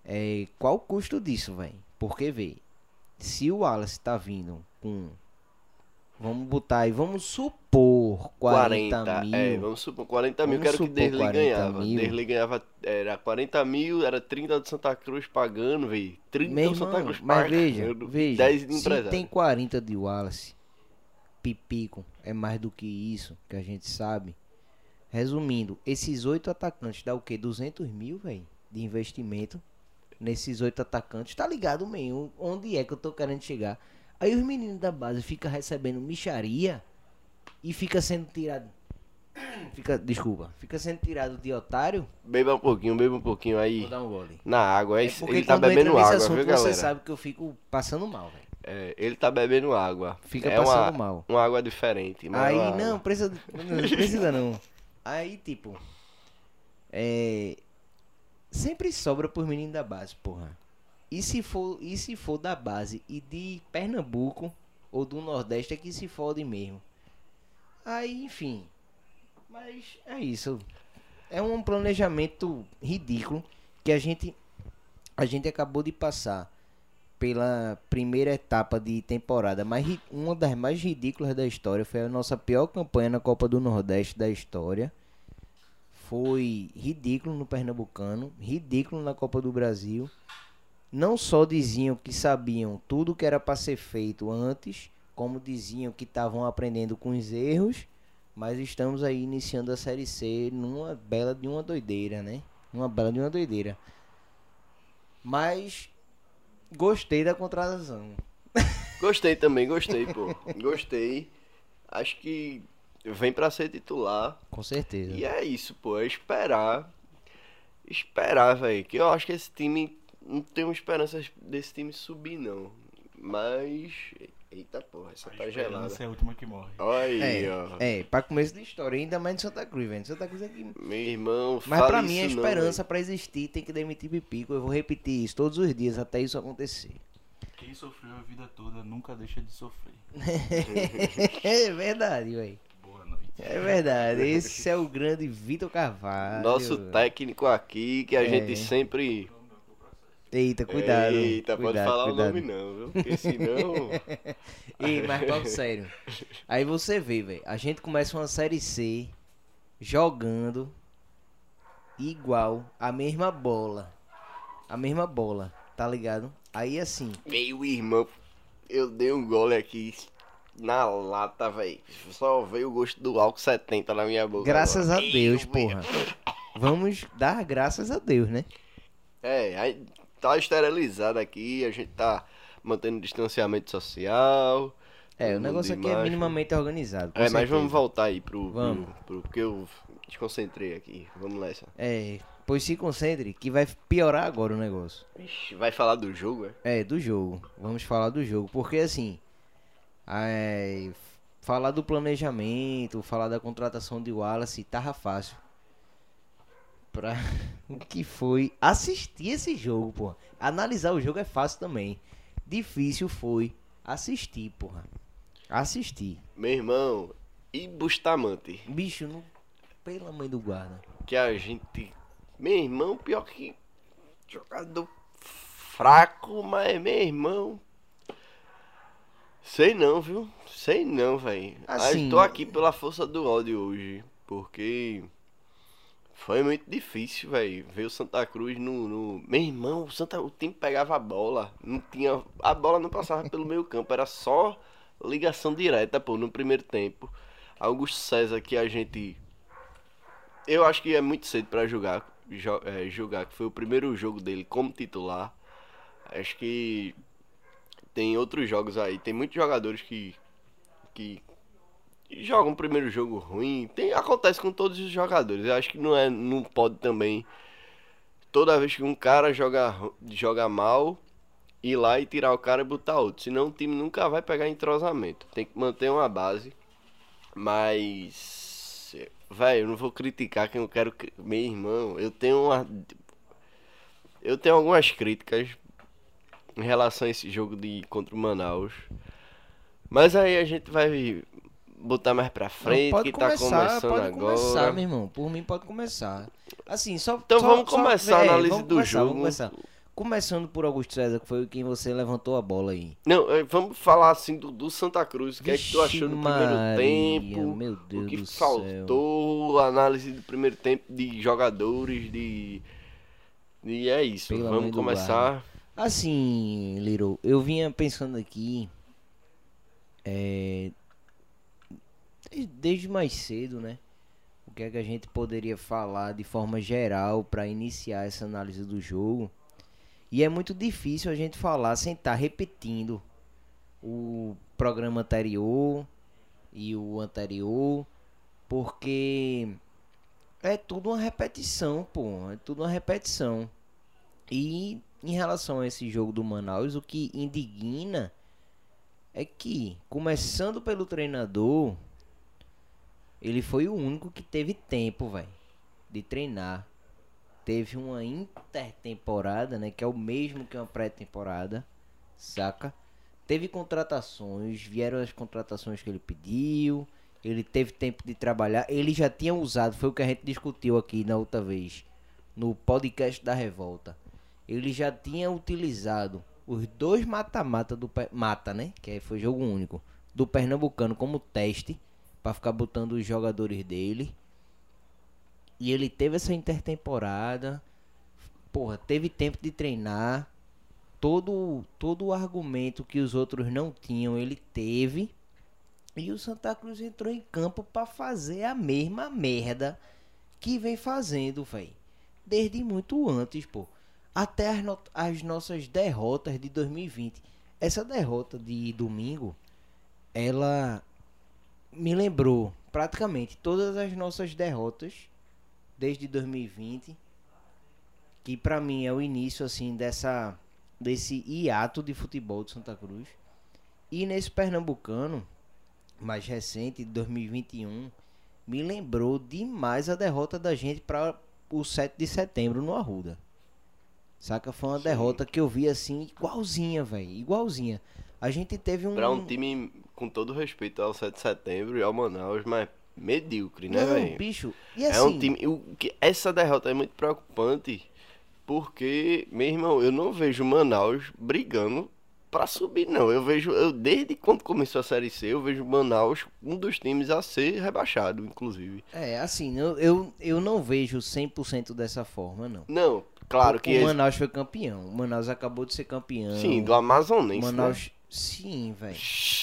[SPEAKER 1] É, qual o custo disso, velho? Porque, vê, se o Wallace tá vindo com. Vamos botar aí, vamos supor 40,
[SPEAKER 2] 40,
[SPEAKER 1] mil.
[SPEAKER 2] é, vamos supor 40 mil, que era o que
[SPEAKER 1] 40
[SPEAKER 2] ganhava.
[SPEAKER 1] mil.
[SPEAKER 2] Derlei ganhava, era 40 mil, era 30 do Santa Cruz pagando, velho. 30
[SPEAKER 1] Meu
[SPEAKER 2] do Santa Cruz
[SPEAKER 1] mas
[SPEAKER 2] pagando.
[SPEAKER 1] veja, veja,
[SPEAKER 2] 10 de
[SPEAKER 1] se
[SPEAKER 2] empresário.
[SPEAKER 1] tem 40 de Wallace, Pipico é mais do que isso, que a gente sabe. Resumindo, esses oito atacantes dá o quê? 200 mil, velho, de investimento nesses oito atacantes. Tá ligado, meio? Onde é que eu tô querendo chegar? Aí os meninos da base ficam recebendo micharia e fica sendo tirado... Fica, desculpa, fica sendo tirado de otário.
[SPEAKER 2] Beba um pouquinho, beba um pouquinho aí.
[SPEAKER 1] Vou dar um gole.
[SPEAKER 2] Na água,
[SPEAKER 1] É
[SPEAKER 2] ele tá bebendo água,
[SPEAKER 1] assunto,
[SPEAKER 2] viu,
[SPEAKER 1] você
[SPEAKER 2] galera?
[SPEAKER 1] sabe que eu fico passando mal, velho.
[SPEAKER 2] É, ele tá bebendo água.
[SPEAKER 1] Fica
[SPEAKER 2] é
[SPEAKER 1] passando
[SPEAKER 2] uma,
[SPEAKER 1] mal.
[SPEAKER 2] uma água diferente. mas
[SPEAKER 1] Aí
[SPEAKER 2] é uma
[SPEAKER 1] não,
[SPEAKER 2] água.
[SPEAKER 1] precisa, não precisa não. Aí tipo, é sempre sobra pros meninos da base, porra. E se for, e se for da base e de Pernambuco ou do Nordeste é que se fode mesmo. Aí, enfim. Mas é isso. É um planejamento ridículo que a gente a gente acabou de passar pela primeira etapa de temporada, mas uma das mais ridículas da história foi a nossa pior campanha na Copa do Nordeste da história. Foi ridículo no Pernambucano, ridículo na Copa do Brasil. Não só diziam que sabiam tudo que era para ser feito antes, como diziam que estavam aprendendo com os erros, mas estamos aí iniciando a Série C numa bela de uma doideira, né? Uma bela de uma doideira. Mas gostei da contratação.
[SPEAKER 2] Gostei também, gostei, pô. Gostei. Acho que vem pra ser titular.
[SPEAKER 1] Com certeza.
[SPEAKER 2] E é isso, pô. É esperar. Esperar, velho. Que eu acho que esse time. Não tenho esperança desse time subir, não. Mas. Eita porra, essa
[SPEAKER 3] A
[SPEAKER 2] tá
[SPEAKER 3] esperança
[SPEAKER 2] gelada.
[SPEAKER 3] é a última que morre.
[SPEAKER 2] Olha aí,
[SPEAKER 1] É,
[SPEAKER 2] ó.
[SPEAKER 1] é, pra começo da história, ainda mais de Santa Cruz, velho. Santa Cruz aqui.
[SPEAKER 2] Meu irmão,
[SPEAKER 1] Mas
[SPEAKER 2] fala
[SPEAKER 1] pra mim a
[SPEAKER 2] isso não,
[SPEAKER 1] esperança pra existir tem que demitir Pipico. Eu vou repetir isso todos os dias até isso acontecer.
[SPEAKER 3] Quem sofreu a vida toda nunca deixa de sofrer.
[SPEAKER 1] é verdade, velho.
[SPEAKER 3] Boa noite.
[SPEAKER 1] É verdade. Esse é o grande Vitor Carvalho.
[SPEAKER 2] Nosso técnico aqui, que a
[SPEAKER 1] É.
[SPEAKER 2] gente sempre.
[SPEAKER 1] Eita, cuidado.
[SPEAKER 2] Eita, pode
[SPEAKER 1] cuidado,
[SPEAKER 2] falar
[SPEAKER 1] cuidado.
[SPEAKER 2] o nome não, viu? Porque senão.
[SPEAKER 1] Ei, mas papo sério. Aí você vê, velho. A gente começa uma série C jogando igual a mesma bola. A mesma bola, tá ligado? Aí assim,
[SPEAKER 2] Meu irmão, eu dei um gole aqui na lata, velho. Só veio o gosto do álcool 70 na minha boca.
[SPEAKER 1] graças a
[SPEAKER 2] agora.
[SPEAKER 1] Deus,
[SPEAKER 2] Meu
[SPEAKER 1] porra. Vamos dar graças a Deus, né?
[SPEAKER 2] É, aí tá esterilizado aqui, a gente tá mantendo distanciamento social.
[SPEAKER 1] É, o negócio aqui é
[SPEAKER 2] máscara.
[SPEAKER 1] minimamente organizado.
[SPEAKER 2] É, mas
[SPEAKER 1] certeza.
[SPEAKER 2] vamos voltar aí pro,
[SPEAKER 1] Vamos.
[SPEAKER 2] pro, pro- Porque eu desconcentrei aqui. Vamos nessa.
[SPEAKER 1] É, pois se concentre que vai piorar agora o negócio.
[SPEAKER 2] Ixi, vai falar do jogo, é?
[SPEAKER 1] É, do jogo. Vamos falar do jogo. Porque assim. é, falar do planejamento, falar da contratação de Wallace tava fácil. Pra o que foi assistir esse jogo, porra. Analisar o jogo é fácil também. Difícil foi assistir, porra. Assistir.
[SPEAKER 2] Meu irmão, e Bustamante?
[SPEAKER 1] Bicho, não. Pela mãe do guarda.
[SPEAKER 2] Que a gente. Meu irmão, pior que. Jogador fraco, mas meu irmão. Sei não, viu? Sei não, velho.
[SPEAKER 1] Assim-
[SPEAKER 2] Tô aqui pela força do ódio hoje. Porque. Foi muito difícil, velho. Ver o Santa Cruz no, no. Meu irmão, o, Santa... o time pegava a bola. Não tinha. A bola não passava pelo meio campo. Era só ligação direta, pô, no primeiro tempo. Augusto César, que a gente. Eu acho que é muito cedo pra jogar, jo- é, jogar, que foi o primeiro jogo dele como titular. Acho que tem outros jogos aí, tem muitos jogadores que que jogam o primeiro jogo ruim. Tem acontece com todos os jogadores. Eu acho que não é não pode também toda vez que um cara joga joga mal ir lá e tirar o cara e botar outro, senão o time nunca vai pegar entrosamento. Tem que manter uma base. Mas. Velho, eu não vou criticar quem eu quero. Meu irmão, eu tenho uma. Eu tenho algumas críticas em relação a esse jogo de contra o Manaus. Mas aí a gente vai botar mais pra frente,
[SPEAKER 1] Não, pode
[SPEAKER 2] que tá
[SPEAKER 1] começar,
[SPEAKER 2] começando
[SPEAKER 1] pode
[SPEAKER 2] agora.
[SPEAKER 1] começar, meu irmão. Por mim pode começar. Assim, só
[SPEAKER 2] Então
[SPEAKER 1] só-
[SPEAKER 2] vamos
[SPEAKER 1] só-
[SPEAKER 2] começar a
[SPEAKER 1] é,
[SPEAKER 2] análise
[SPEAKER 1] vamos
[SPEAKER 2] do
[SPEAKER 1] começar,
[SPEAKER 2] jogo.
[SPEAKER 1] vamos começar. Começando por Augusto César, que foi quem você levantou a bola aí.
[SPEAKER 2] Não, eh, vamos falar assim do, do Santa Cruz. O que é que tu achou do
[SPEAKER 1] Maria,
[SPEAKER 2] primeiro tempo?
[SPEAKER 1] Meu Deus
[SPEAKER 2] o que faltou, análise do primeiro tempo de jogadores, de. E é isso.
[SPEAKER 1] Mãe
[SPEAKER 2] vamos começar.
[SPEAKER 1] Assim, Little, eu vinha pensando aqui. É, desde mais cedo, né? O que é que a gente poderia falar de forma geral para iniciar essa análise do jogo? E é muito difícil a gente falar sem estar repetindo o programa anterior e o anterior, porque é tudo uma repetição, pô, é tudo uma repetição. E em relação a esse jogo do Manaus, o que indigna é que, começando pelo treinador, ele foi o único que teve tempo, velho, de treinar. teve uma intertemporada, né? Que é o mesmo que uma pré-temporada, saca? Teve contratações, vieram as contratações que ele pediu, ele teve tempo de trabalhar, ele já tinha usado, foi o que a gente discutiu aqui na outra vez, no podcast da Revolta. Ele já tinha utilizado os dois mata-mata do mata, né? Que aí foi jogo único do Pernambucano como teste pra ficar botando os jogadores dele. E ele teve essa intertemporada. Porra, teve tempo de treinar. Todo todo o argumento que os outros não tinham, ele teve. E o Santa Cruz entrou em campo pra fazer a mesma merda que vem fazendo, velho. Desde muito antes, pô. Até as, as nossas derrotas de 2020. Essa derrota de domingo, ela me lembrou praticamente todas as nossas derrotas desde 2020, que pra mim é o início assim dessa desse hiato de futebol de Santa Cruz. E nesse pernambucano mais recente, de 2021, me lembrou demais a derrota da gente para o 7 de setembro no Arruda. Saca? Foi uma
[SPEAKER 2] Sim.
[SPEAKER 1] derrota que eu vi assim, igualzinha, velho. Igualzinha. A gente teve um.
[SPEAKER 2] Pra um time, com todo respeito ao 7 de setembro e ao Manaus, mas medíocre, né, velho?
[SPEAKER 1] bicho. E
[SPEAKER 2] É
[SPEAKER 1] assim,
[SPEAKER 2] um time. O, que, essa derrota é muito preocupante. Porque, meu irmão, eu não vejo o Manaus brigando pra subir, não. Eu vejo. Eu, desde quando começou a Série C, eu vejo o Manaus um dos times a ser rebaixado, inclusive.
[SPEAKER 1] É, assim, eu, eu, eu não vejo 100% dessa forma, não.
[SPEAKER 2] Não, claro que.
[SPEAKER 1] O
[SPEAKER 2] esse-
[SPEAKER 1] Manaus foi campeão. O Manaus acabou de ser campeão.
[SPEAKER 2] sim, do Amazonense.
[SPEAKER 1] O
[SPEAKER 2] né?
[SPEAKER 1] Sim, velho.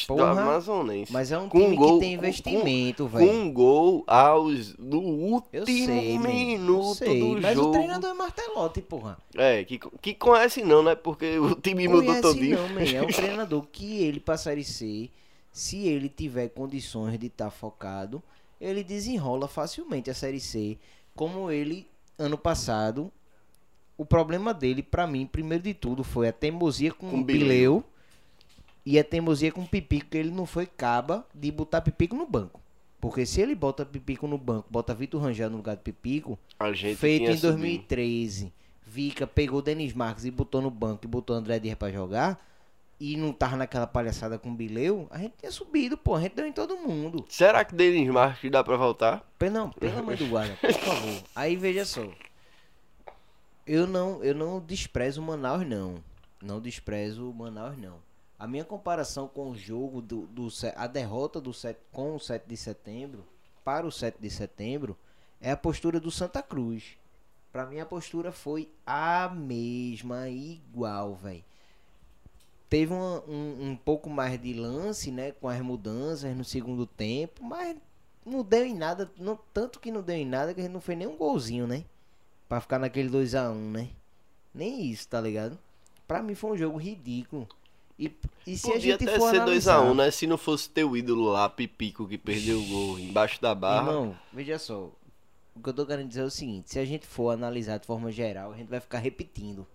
[SPEAKER 2] Do Amazonense.
[SPEAKER 1] Mas é um
[SPEAKER 2] Com
[SPEAKER 1] time
[SPEAKER 2] gol-
[SPEAKER 1] que tem
[SPEAKER 2] com-
[SPEAKER 1] investimento,
[SPEAKER 2] Com
[SPEAKER 1] velho.
[SPEAKER 2] um gol aos. No último
[SPEAKER 1] Eu sei,
[SPEAKER 2] minuto
[SPEAKER 1] Eu sei,
[SPEAKER 2] do
[SPEAKER 1] mas
[SPEAKER 2] jogo.
[SPEAKER 1] o treinador é Martelotti, porra.
[SPEAKER 2] É, que, que conhece não, né? Porque o time mudou todinho.
[SPEAKER 1] não, man. É um treinador que ele Série C, se ele tiver condições de estar focado, ele desenrola facilmente a Série C. Como ele, ano passado, o problema dele, pra mim, primeiro de tudo, foi a teimosia com,
[SPEAKER 2] Com
[SPEAKER 1] o
[SPEAKER 2] Bileu.
[SPEAKER 1] Bileu e a teimosia com o Pipico, que ele não foi caba de botar Pipico no banco. Porque se ele bota Pipico no banco, bota Vitor Rangel no lugar de Pipico, feito em
[SPEAKER 2] subido.
[SPEAKER 1] 2013, Vica pegou o Denis Marques e botou no banco e botou o André Dias pra jogar, e não tava naquela palhaçada com o Bileu, a gente tinha subido, pô, a gente deu em todo mundo.
[SPEAKER 2] Será que Denis Marques dá pra voltar?
[SPEAKER 1] Não, pelo amor do guarda, por favor. Aí veja só. Eu não, eu não desprezo o Manaus, não. Não desprezo o Manaus, não. A minha comparação com o jogo do, do a derrota do set, com o 7 de setembro para o 7 de setembro é a postura do Santa Cruz. Pra mim a postura foi a mesma, igual, velho. Teve uma- um, um pouco mais de lance, né, com as mudanças no segundo tempo, mas não deu em nada, não, tanto que não deu em nada que a gente não fez nem um golzinho, né? Pra ficar naquele 2x1, né? Nem isso, tá ligado? Pra mim foi um jogo ridículo. E, e se a
[SPEAKER 2] Podia
[SPEAKER 1] gente
[SPEAKER 2] até
[SPEAKER 1] for
[SPEAKER 2] ser
[SPEAKER 1] analisar,
[SPEAKER 2] 2x1, né? Se não fosse teu ídolo lá, Pipico, que perdeu o gol embaixo da barra.
[SPEAKER 1] Irmão, veja só. O que eu tô querendo dizer é o seguinte: se a gente for analisar de forma geral, a gente vai ficar repetindo.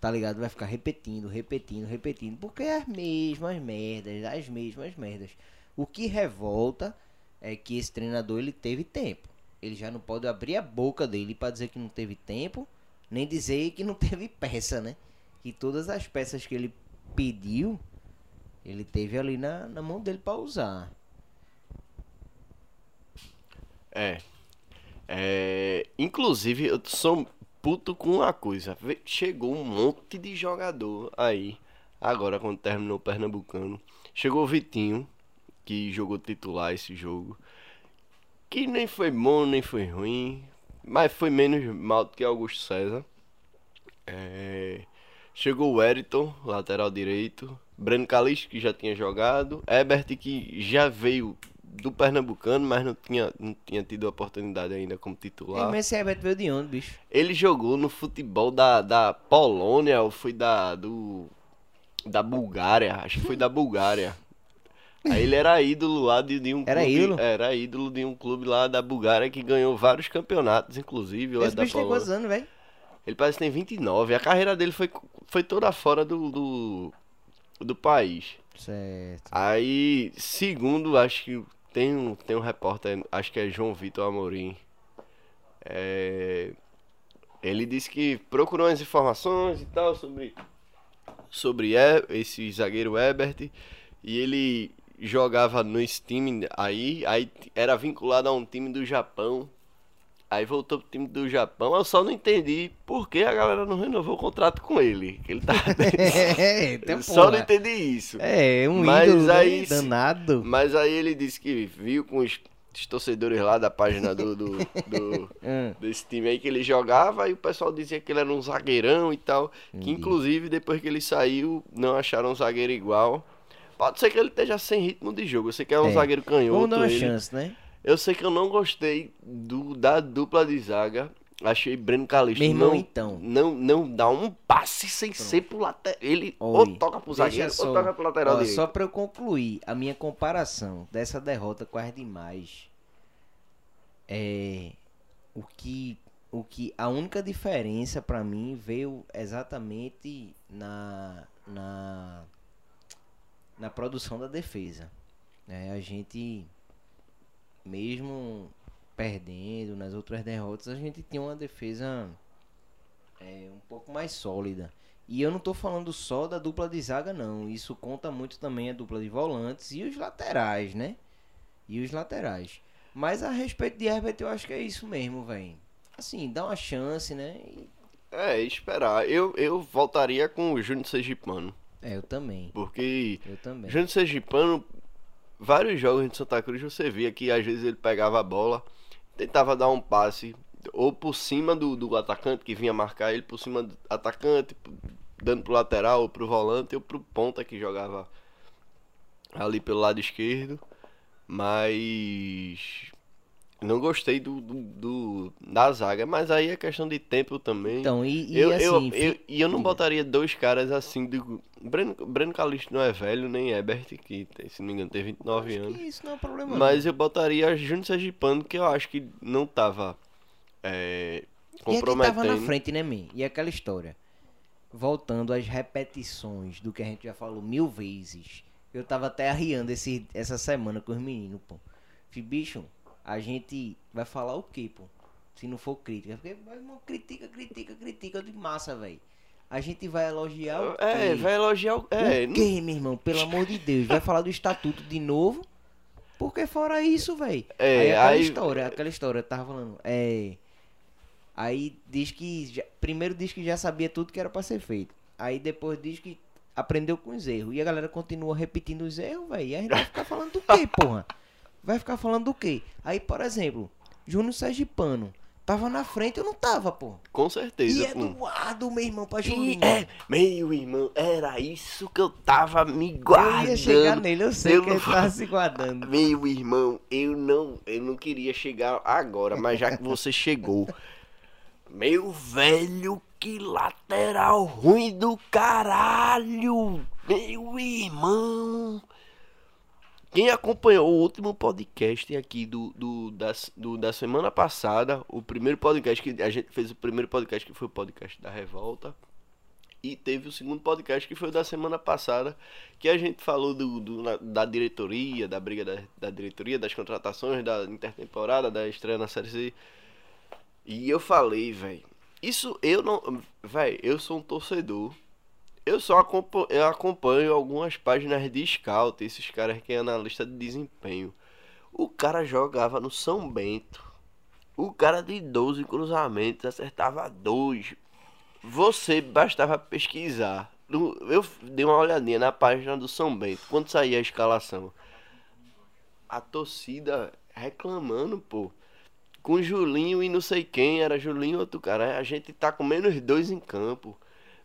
[SPEAKER 1] Tá ligado? Vai ficar repetindo, repetindo, repetindo. Porque é as mesmas merdas, as mesmas merdas. O que revolta é que esse treinador ele teve tempo. Ele já não pode abrir a boca dele pra dizer que não teve tempo, nem dizer que não teve peça, né? Que todas as peças que ele pediu, ele teve ali na, na mão dele pra usar.
[SPEAKER 2] É. É. Inclusive, eu sou puto com uma coisa. Chegou um monte de jogador aí. Agora, quando terminou o Pernambucano. Chegou o Vitinho, que jogou titular esse jogo. Que nem foi bom, nem foi ruim. Mas foi menos mal do que Augusto César. É, Chegou o Wellington, lateral direito. Breno Calixto, que já tinha jogado. Ebert, que já veio do Pernambucano, mas não tinha, não tinha tido a oportunidade ainda como
[SPEAKER 1] Ei,
[SPEAKER 2] titular.
[SPEAKER 1] mas esse Herbert veio de onde, bicho?
[SPEAKER 2] Ele jogou no futebol da, da Polônia, ou foi da, do, da Bulgária, acho que foi da Bulgária. Aí ele era ídolo lá de, de um
[SPEAKER 1] Era
[SPEAKER 2] clube,
[SPEAKER 1] ídolo?
[SPEAKER 2] Era ídolo de um clube lá da Bulgária que ganhou vários campeonatos, inclusive, lá
[SPEAKER 1] Esse
[SPEAKER 2] da
[SPEAKER 1] bicho tem
[SPEAKER 2] Polônia.
[SPEAKER 1] quantos anos, velho?
[SPEAKER 2] Ele parece que tem 29. A carreira dele foi, foi toda fora do, do, do país.
[SPEAKER 1] Certo.
[SPEAKER 2] Aí, segundo, acho que tem um, tem um repórter, acho que é João Vitor Amorim. É, Ele disse que procurou as informações e tal sobre, sobre esse zagueiro Ebert. E ele jogava no time aí, aí era vinculado a um time do Japão. Aí voltou pro time do Japão. Eu só não entendi por que a galera não renovou o contrato com ele. Ele tá.
[SPEAKER 1] É, então,
[SPEAKER 2] só não entendi isso.
[SPEAKER 1] É, um
[SPEAKER 2] Mas
[SPEAKER 1] ídolo né,
[SPEAKER 2] aí-
[SPEAKER 1] danado.
[SPEAKER 2] Mas aí ele disse que viu com os, os torcedores lá da página do, do, do-
[SPEAKER 1] Hum.
[SPEAKER 2] desse time aí que ele jogava, e o pessoal dizia que ele era um zagueirão e tal. Que
[SPEAKER 1] Entendi.
[SPEAKER 2] inclusive depois que ele saiu, não acharam um zagueiro igual. Pode ser que ele esteja sem ritmo de jogo. Eu sei que é um
[SPEAKER 1] É.
[SPEAKER 2] zagueiro
[SPEAKER 1] Vamos
[SPEAKER 2] canhoto.
[SPEAKER 1] dar uma
[SPEAKER 2] ele.
[SPEAKER 1] chance, né?
[SPEAKER 2] Eu sei que eu não gostei do, da dupla de zaga. Achei Breno Calixto
[SPEAKER 1] Meu irmão,
[SPEAKER 2] não,
[SPEAKER 1] então.
[SPEAKER 2] não, não dá um passe sem ser pro lateral. Ele ou
[SPEAKER 1] Oi,
[SPEAKER 2] toca pro zagueiro
[SPEAKER 1] só-
[SPEAKER 2] ou toca pro lateral
[SPEAKER 1] Ó,
[SPEAKER 2] direito.
[SPEAKER 1] Só pra eu concluir a minha comparação dessa derrota com as demais. É. O que. O que. A única diferença pra mim veio exatamente na. Na. Na produção da defesa. É, a gente. Mesmo perdendo nas outras derrotas, a gente tinha uma defesa é, um pouco mais sólida. E eu não tô falando só da dupla de zaga, não. Isso conta muito também a dupla de volantes e os laterais, né? E os laterais. Mas a respeito de Herbert, eu acho que é isso mesmo, velho. Assim, dá uma chance, né? E-
[SPEAKER 2] É, esperar. Eu, eu voltaria com o Júnior Sergipano.
[SPEAKER 1] É, eu também.
[SPEAKER 2] Porque
[SPEAKER 1] Eu também.
[SPEAKER 2] Júnior Sergipano, vários jogos de Santa Cruz você via que às vezes ele pegava a bola, tentava dar um passe, ou por cima do, do atacante que vinha marcar ele, por cima do atacante, dando pro lateral, ou pro volante, ou pro ponta que jogava ali pelo lado esquerdo. Mas não gostei do, do, do- da zaga, mas aí é questão de tempo também.
[SPEAKER 1] Então, e, e
[SPEAKER 2] eu,
[SPEAKER 1] assim,
[SPEAKER 2] eu,
[SPEAKER 1] fi-
[SPEAKER 2] eu- e eu não
[SPEAKER 1] diga.
[SPEAKER 2] botaria dois caras assim do. Breno, Breno Calixto não é velho, nem Ebert, que se não me engano tem 29
[SPEAKER 1] acho
[SPEAKER 2] anos.
[SPEAKER 1] isso não é um problema.
[SPEAKER 2] Mas eu botaria Júnior Sergipano, que eu acho que não tava é,
[SPEAKER 1] não. E é que tava na
[SPEAKER 2] comprometendo.
[SPEAKER 1] frente, né, man? E aquela história. Voltando às repetições do que a gente já falou mil vezes. Eu tava até arriando esse, essa semana com os meninos, pô. Fui, bicho, a gente vai falar o quê, pô? Se não for crítica. Porque, irmão, critica, critica, critica de massa, velho. A gente vai elogiar o quê?
[SPEAKER 2] É, vai elogiar o. É,
[SPEAKER 1] o quê, meu irmão? Pelo amor de Deus. Vai falar do estatuto de novo? Porque fora isso, velho.
[SPEAKER 2] É,
[SPEAKER 1] aí aquela
[SPEAKER 2] aí-
[SPEAKER 1] história, aquela história, eu tava falando. É. Aí diz que. já- primeiro diz que já sabia tudo que era pra ser feito. Aí depois diz que aprendeu com os erros. E a galera continua repetindo os erros, velho. E a gente vai ficar falando do quê, porra? Vai ficar falando do quê? Aí, por exemplo, Júnior Sergipano. Tava na frente, eu não tava, pô.
[SPEAKER 2] com certeza.
[SPEAKER 1] E é
[SPEAKER 2] pô.
[SPEAKER 1] Eduardo, meu irmão, pra Juninho.
[SPEAKER 2] é, meu irmão, era isso que eu tava me
[SPEAKER 1] Eu
[SPEAKER 2] guardando.
[SPEAKER 1] ia chegar nele, eu sei
[SPEAKER 2] Eu
[SPEAKER 1] que ele
[SPEAKER 2] não-
[SPEAKER 1] tava se guardando.
[SPEAKER 2] Meu irmão, eu não, eu não queria chegar agora, mas já que você chegou. Meu velho, que lateral ruim do caralho! Meu irmão! Quem acompanhou o último podcast aqui do, do, da, do- da semana passada, o primeiro podcast que a gente fez, o primeiro podcast que foi o podcast da Revolta, e teve o segundo podcast que foi o da semana passada, que a gente falou do, do- da diretoria, da briga da, da diretoria, das contratações, da intertemporada, da estreia na Série C. E eu falei, velho, isso eu não. Velho, eu sou um torcedor. Eu só acompanho, eu acompanho algumas páginas de scout, esses caras que é analista de desempenho. O cara jogava no São Bento. O cara de 12 cruzamentos acertava dois. Você bastava pesquisar. Eu dei uma olhadinha na página do São Bento, quando saía a escalação. A torcida reclamando, pô. Com Julinho e não sei quem, era Julinho outro cara. A gente tá com menos dois em campo.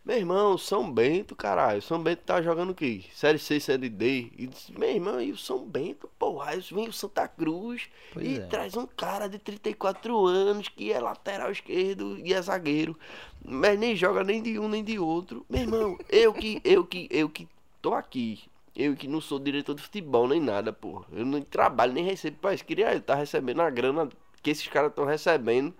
[SPEAKER 2] Meu irmão, São Bento, caralho. São Bento tá jogando o quê? Série C, Série D. E disse, meu irmão, e o São Bento, porra, aí vem o Santa Cruz
[SPEAKER 1] Pois
[SPEAKER 2] e
[SPEAKER 1] é.
[SPEAKER 2] traz um cara de 34 anos que é lateral esquerdo e é zagueiro. Mas nem joga nem de um nem de outro. Meu irmão, eu que, eu que, eu que tô aqui. Eu que não sou diretor de futebol nem nada, porra. Eu não trabalho nem recebo pra isso. Queria ele tá recebendo a grana que esses caras estão recebendo.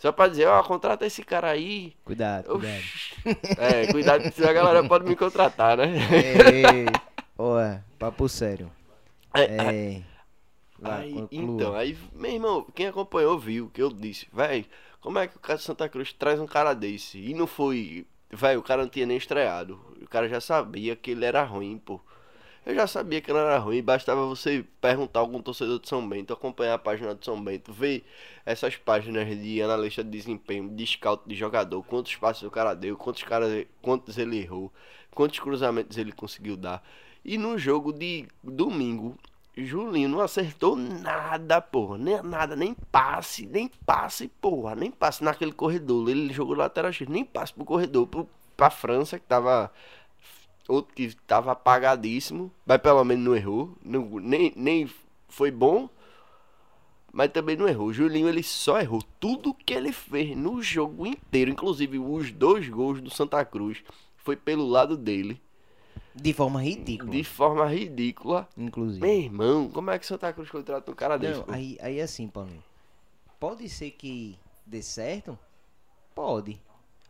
[SPEAKER 2] Só pra dizer, ó, contrata esse cara aí.
[SPEAKER 1] Cuidado, cuidado.
[SPEAKER 2] É, cuidado, senão a galera pode me contratar, né?
[SPEAKER 1] Ei, Olha, papo sério.
[SPEAKER 2] É,
[SPEAKER 1] É.
[SPEAKER 2] Aí, então, aí, meu irmão, quem acompanhou viu que eu disse, véi, Como é que o cara de Santa Cruz traz um cara desse? E não foi. Velho, o cara não tinha nem estreado. O cara já sabia que ele era ruim, pô. Eu já sabia que ele era ruim, bastava você perguntar a algum torcedor de São Bento, acompanhar a página de São Bento, ver essas páginas de analista de desempenho, de scout de jogador, quantos passos o cara deu, quantos, caras, quantos ele errou, quantos cruzamentos ele conseguiu dar. E no jogo de domingo, Julinho não acertou nada, porra. Nem nada, nem passe, nem passe, porra. Nem passe naquele corredor. Ele jogou lateral X, nem passe pro corredor, pro, pra França, que tava. Outro que tava apagadíssimo. Mas pelo menos não errou. Não, nem, nem foi bom. Mas também não errou. O Julinho ele só errou tudo que ele fez no jogo inteiro. Inclusive os dois gols do Santa Cruz. Foi pelo lado dele.
[SPEAKER 1] De forma ridícula.
[SPEAKER 2] De forma ridícula.
[SPEAKER 1] Inclusive.
[SPEAKER 2] Meu irmão, como é que Santa Cruz contrata um cara desse?
[SPEAKER 1] Não,
[SPEAKER 2] pô?
[SPEAKER 1] aí, aí assim, Paulinho. Pode ser que dê certo? Pode.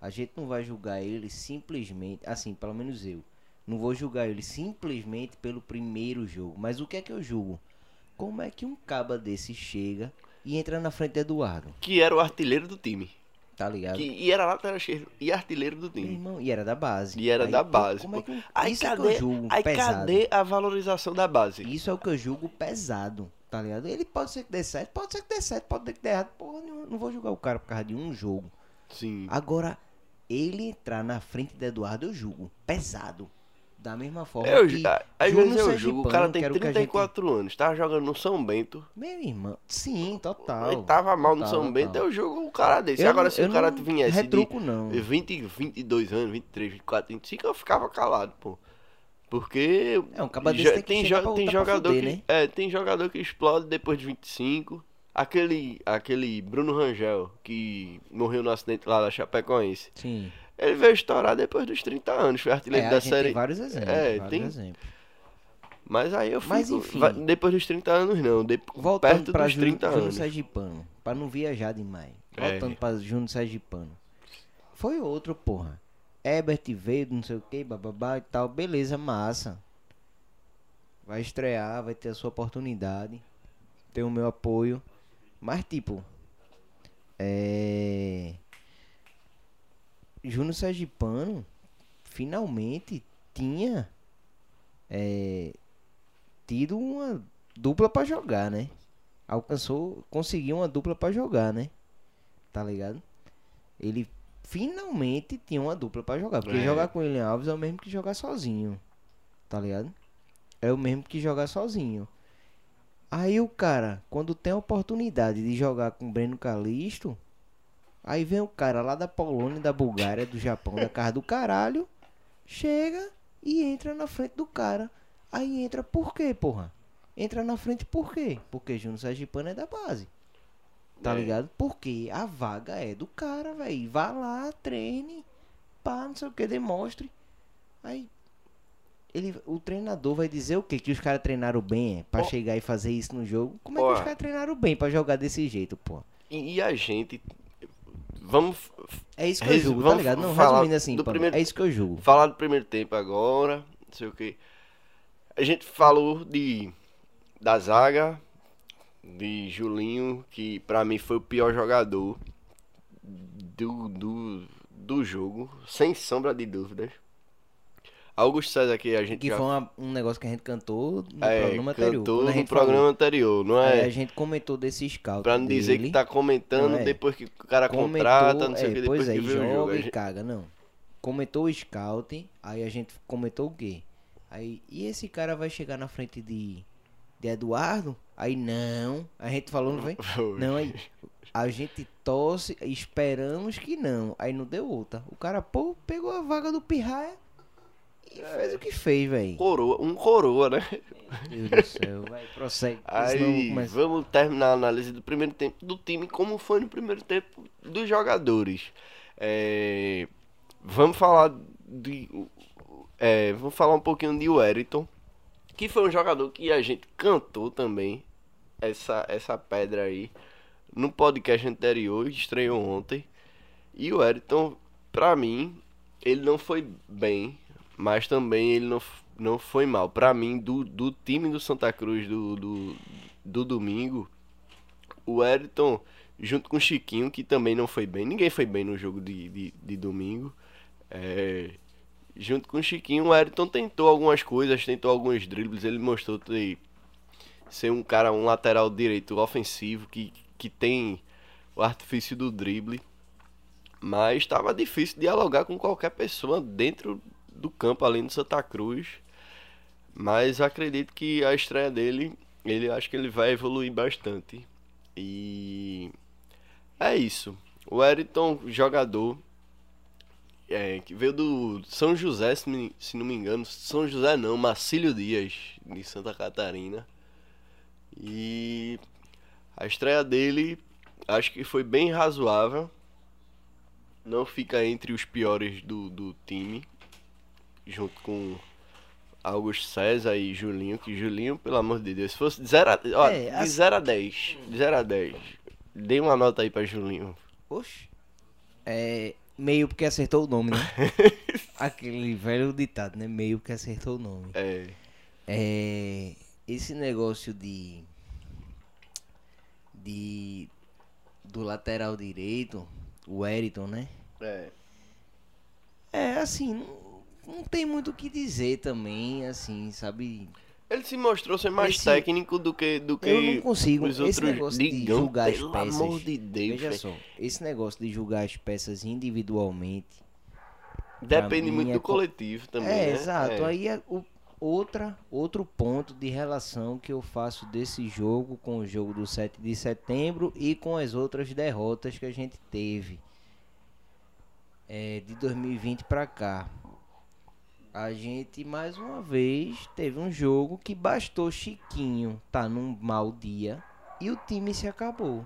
[SPEAKER 1] A gente não vai julgar ele simplesmente, assim, pelo menos eu. Não vou julgar ele simplesmente pelo primeiro jogo. Mas o que é que eu julgo? Como é que um caba desse chega e entra na frente de Eduardo?
[SPEAKER 2] Que era o artilheiro do time.
[SPEAKER 1] Tá ligado?
[SPEAKER 2] Que, e era lateral esquerdo e artilheiro do
[SPEAKER 1] Meu
[SPEAKER 2] time.
[SPEAKER 1] irmão, e era da base.
[SPEAKER 2] E era
[SPEAKER 1] Aí,
[SPEAKER 2] da base.
[SPEAKER 1] Como é que.
[SPEAKER 2] Aí,
[SPEAKER 1] Isso é que
[SPEAKER 2] cadê,
[SPEAKER 1] eu julgo
[SPEAKER 2] aí
[SPEAKER 1] pesado.
[SPEAKER 2] cadê a valorização da base?
[SPEAKER 1] Isso é o que eu julgo pesado, tá ligado? Ele pode ser que dê certo, pode ser que dê certo, pode ser que dê errado. Porra, não, não vou julgar o cara por causa de um jogo.
[SPEAKER 2] Sim.
[SPEAKER 1] Agora, ele entrar na frente do Eduardo, eu julgo. Pesado. Da mesma forma
[SPEAKER 2] Eu,
[SPEAKER 1] que
[SPEAKER 2] às vezes eu julgo, o cara tem
[SPEAKER 1] que era o que a
[SPEAKER 2] 34 anos, tava jogando no São Bento,
[SPEAKER 1] Meu irmão, sim, total.
[SPEAKER 2] ele tava mal no
[SPEAKER 1] total,
[SPEAKER 2] São Bento,
[SPEAKER 1] total.
[SPEAKER 2] eu julgo um cara desse.
[SPEAKER 1] Eu
[SPEAKER 2] Agora
[SPEAKER 1] não-
[SPEAKER 2] se o cara
[SPEAKER 1] não
[SPEAKER 2] viesse
[SPEAKER 1] retruco, não.
[SPEAKER 2] de 20, 22 anos, 23, 24, 25, eu ficava calado, pô. Porque
[SPEAKER 1] É, um caba desse tem
[SPEAKER 2] jo- tem jogador
[SPEAKER 1] fuder,
[SPEAKER 2] que
[SPEAKER 1] né?
[SPEAKER 2] é, tem jogador que explode depois de 25. Aquele aquele Bruno Rangel que morreu no acidente lá da Chapecoense.
[SPEAKER 1] Sim.
[SPEAKER 2] Ele veio estourar depois dos 30 anos, foi artilheiro
[SPEAKER 1] É, a
[SPEAKER 2] da
[SPEAKER 1] gente
[SPEAKER 2] série.
[SPEAKER 1] tem vários exemplos.
[SPEAKER 2] É,
[SPEAKER 1] vários
[SPEAKER 2] tem-
[SPEAKER 1] exemplos.
[SPEAKER 2] Mas aí eu fico,
[SPEAKER 1] Mas, enfim.
[SPEAKER 2] depois dos 30 anos não, de,
[SPEAKER 1] Voltando
[SPEAKER 2] perto
[SPEAKER 1] pra
[SPEAKER 2] dos
[SPEAKER 1] Júnior
[SPEAKER 2] 30
[SPEAKER 1] Júnior
[SPEAKER 2] anos.
[SPEAKER 1] Sergipano, pra não viajar demais.
[SPEAKER 2] É.
[SPEAKER 1] Voltando pra Júnior Sergipano. Foi outro, porra. Ebert veio, não sei o que, bababá e tal. Beleza, massa. Vai estrear, vai ter a sua oportunidade. Tem o meu apoio. Mas, tipo. É. Júnior Sergipano finalmente tinha é, tido uma dupla pra jogar, né? Alcançou, conseguiu uma dupla pra jogar, né? Tá ligado? Ele finalmente tinha uma dupla pra jogar, porque
[SPEAKER 2] É.
[SPEAKER 1] jogar com o William Alves é o mesmo que jogar sozinho. Tá ligado? É o mesmo que jogar sozinho. Aí o cara, quando tem a oportunidade de jogar com o Breno Calisto, aí vem o cara lá da Polônia, da Bulgária, do Japão, da casa do caralho, chega e entra na frente do cara. Aí entra por quê, porra? Entra na frente por quê? Porque Júnior Sergipano é da base. Tá
[SPEAKER 2] É.
[SPEAKER 1] ligado? Porque a vaga é do cara, velho. Vá lá, treine, pá, não sei o que, demonstre. Aí ele, o treinador vai dizer o quê? Que os caras treinaram bem, é? Pra
[SPEAKER 2] Ó.
[SPEAKER 1] chegar e fazer isso no jogo. Como é que os caras treinaram bem pra jogar desse jeito, pô?
[SPEAKER 2] E, e a gente. Vamos
[SPEAKER 1] É isso que eu julgo, tá ligado? Não, resumindo assim,
[SPEAKER 2] do primeiro-
[SPEAKER 1] é isso que eu julgo.
[SPEAKER 2] falar do primeiro tempo agora. Não sei o que. A gente falou de. Da zaga. De Julinho, que pra mim foi o pior jogador do, do, do jogo, sem sombra de dúvidas. Augusto César que a gente
[SPEAKER 1] Que
[SPEAKER 2] já
[SPEAKER 1] foi uma- um negócio que a gente cantou no
[SPEAKER 2] é,
[SPEAKER 1] programa anterior.
[SPEAKER 2] cantou no programa
[SPEAKER 1] falou.
[SPEAKER 2] anterior, não
[SPEAKER 1] Aí
[SPEAKER 2] é?
[SPEAKER 1] a gente comentou desse scout
[SPEAKER 2] Pra não dizer
[SPEAKER 1] dele,
[SPEAKER 2] que tá comentando
[SPEAKER 1] é.
[SPEAKER 2] depois que o cara
[SPEAKER 1] comentou,
[SPEAKER 2] contrata, não sei o
[SPEAKER 1] é,
[SPEAKER 2] que,
[SPEAKER 1] pois
[SPEAKER 2] depois
[SPEAKER 1] aí,
[SPEAKER 2] que vê o jogo.
[SPEAKER 1] joga e
[SPEAKER 2] gente-
[SPEAKER 1] caga, não. Comentou o scout, aí a gente comentou o quê? Aí, e esse cara vai chegar na frente de, de Eduardo? Aí não, a gente falou, não? Foi. Não, aí a gente torce, esperamos que não. Aí não deu outra. O cara, pô, pegou a vaga do Pirraia e
[SPEAKER 2] É.
[SPEAKER 1] fez o que fez, velho.
[SPEAKER 2] Coroa, um coroa, né?
[SPEAKER 1] Meu Deus do céu, vai, prossegue.
[SPEAKER 2] Aí
[SPEAKER 1] começa-
[SPEAKER 2] vamos terminar a análise do primeiro tempo do time, como foi no primeiro tempo dos jogadores. É, vamos falar de. é, vamos falar um pouquinho de Wellington, que foi um jogador que a gente cantou também essa, essa pedra aí no podcast anterior, estreou ontem. E o Wellington, pra mim, ele não foi bem, mas também ele não, não foi mal. Pra mim, do, do time do Santa Cruz do, do, do domingo, o Wellington junto com o Chiquinho, que também não foi bem. Ninguém foi bem no jogo de, de, de domingo. É, junto com o Chiquinho, o Ayrton tentou algumas coisas, tentou alguns dribles. Ele mostrou ser um cara, um lateral direito ofensivo que, que tem o artifício do drible. Mas estava difícil dialogar com qualquer pessoa dentro do campo, além do Santa Cruz. Mas acredito que a estreia dele, ele acho que ele vai evoluir bastante. E é isso. O Eriton, jogador, é, que veio do São José, se, me, se não me engano. São José não, Marcílio Dias, de Santa Catarina. E a estreia dele, acho que foi bem razoável. Não fica entre os piores do, do time, junto com Augusto César e Julinho, que Julinho, pelo amor de Deus, se fosse de 0 a, ó,
[SPEAKER 1] É,
[SPEAKER 2] de
[SPEAKER 1] assim-
[SPEAKER 2] 0 a 10, de 0 a 10. Dê uma nota aí pra Julinho.
[SPEAKER 1] Oxe. É. Meio porque acertou o nome, né? Aquele velho ditado, né? Meio porque acertou o nome.
[SPEAKER 2] É,
[SPEAKER 1] É. Esse negócio de. De. Do lateral direito, o Eriton, né?
[SPEAKER 2] é.
[SPEAKER 1] É, assim, não, tem muito o que dizer também, assim, sabe?
[SPEAKER 2] Ele se mostrou ser mais
[SPEAKER 1] Esse-
[SPEAKER 2] técnico do que, do que
[SPEAKER 1] Eu não consigo.
[SPEAKER 2] os
[SPEAKER 1] Esse
[SPEAKER 2] outros.
[SPEAKER 1] negócio de
[SPEAKER 2] Digão,
[SPEAKER 1] julgar as peças.
[SPEAKER 2] amor de Deus,
[SPEAKER 1] Veja só, esse negócio de julgar as peças individualmente.
[SPEAKER 2] Depende muito
[SPEAKER 1] é
[SPEAKER 2] do
[SPEAKER 1] co-
[SPEAKER 2] coletivo também,
[SPEAKER 1] é,
[SPEAKER 2] né?
[SPEAKER 1] exato.
[SPEAKER 2] É.
[SPEAKER 1] Aí é o, outra, outro ponto de relação que eu faço desse jogo com o jogo do 7 de setembro e com as outras derrotas que a gente teve é, de 2020 pra cá. A gente mais uma vez teve um jogo que bastou Chiquinho tá num mau dia e o time se acabou.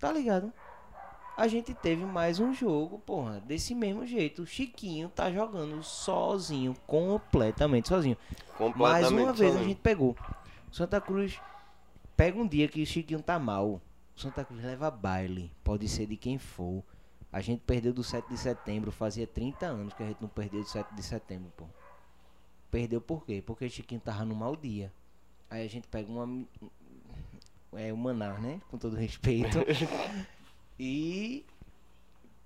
[SPEAKER 1] Tá ligado? A gente teve mais um jogo, porra, desse mesmo jeito. O Chiquinho tá jogando sozinho, completamente sozinho. Mais
[SPEAKER 2] Completamente
[SPEAKER 1] uma vez a
[SPEAKER 2] sozinho.
[SPEAKER 1] gente pegou. Santa Cruz pega um dia que o Chiquinho tá mal. Santa Cruz leva baile. Pode ser de quem for. A gente perdeu do 7 de setembro. Fazia 30 anos que a gente não perdeu do 7 de setembro, pô. Perdeu por quê? Porque o Chiquinho tava no mau dia. Aí a gente pega uma. É o Manaus, né? Com todo respeito. e.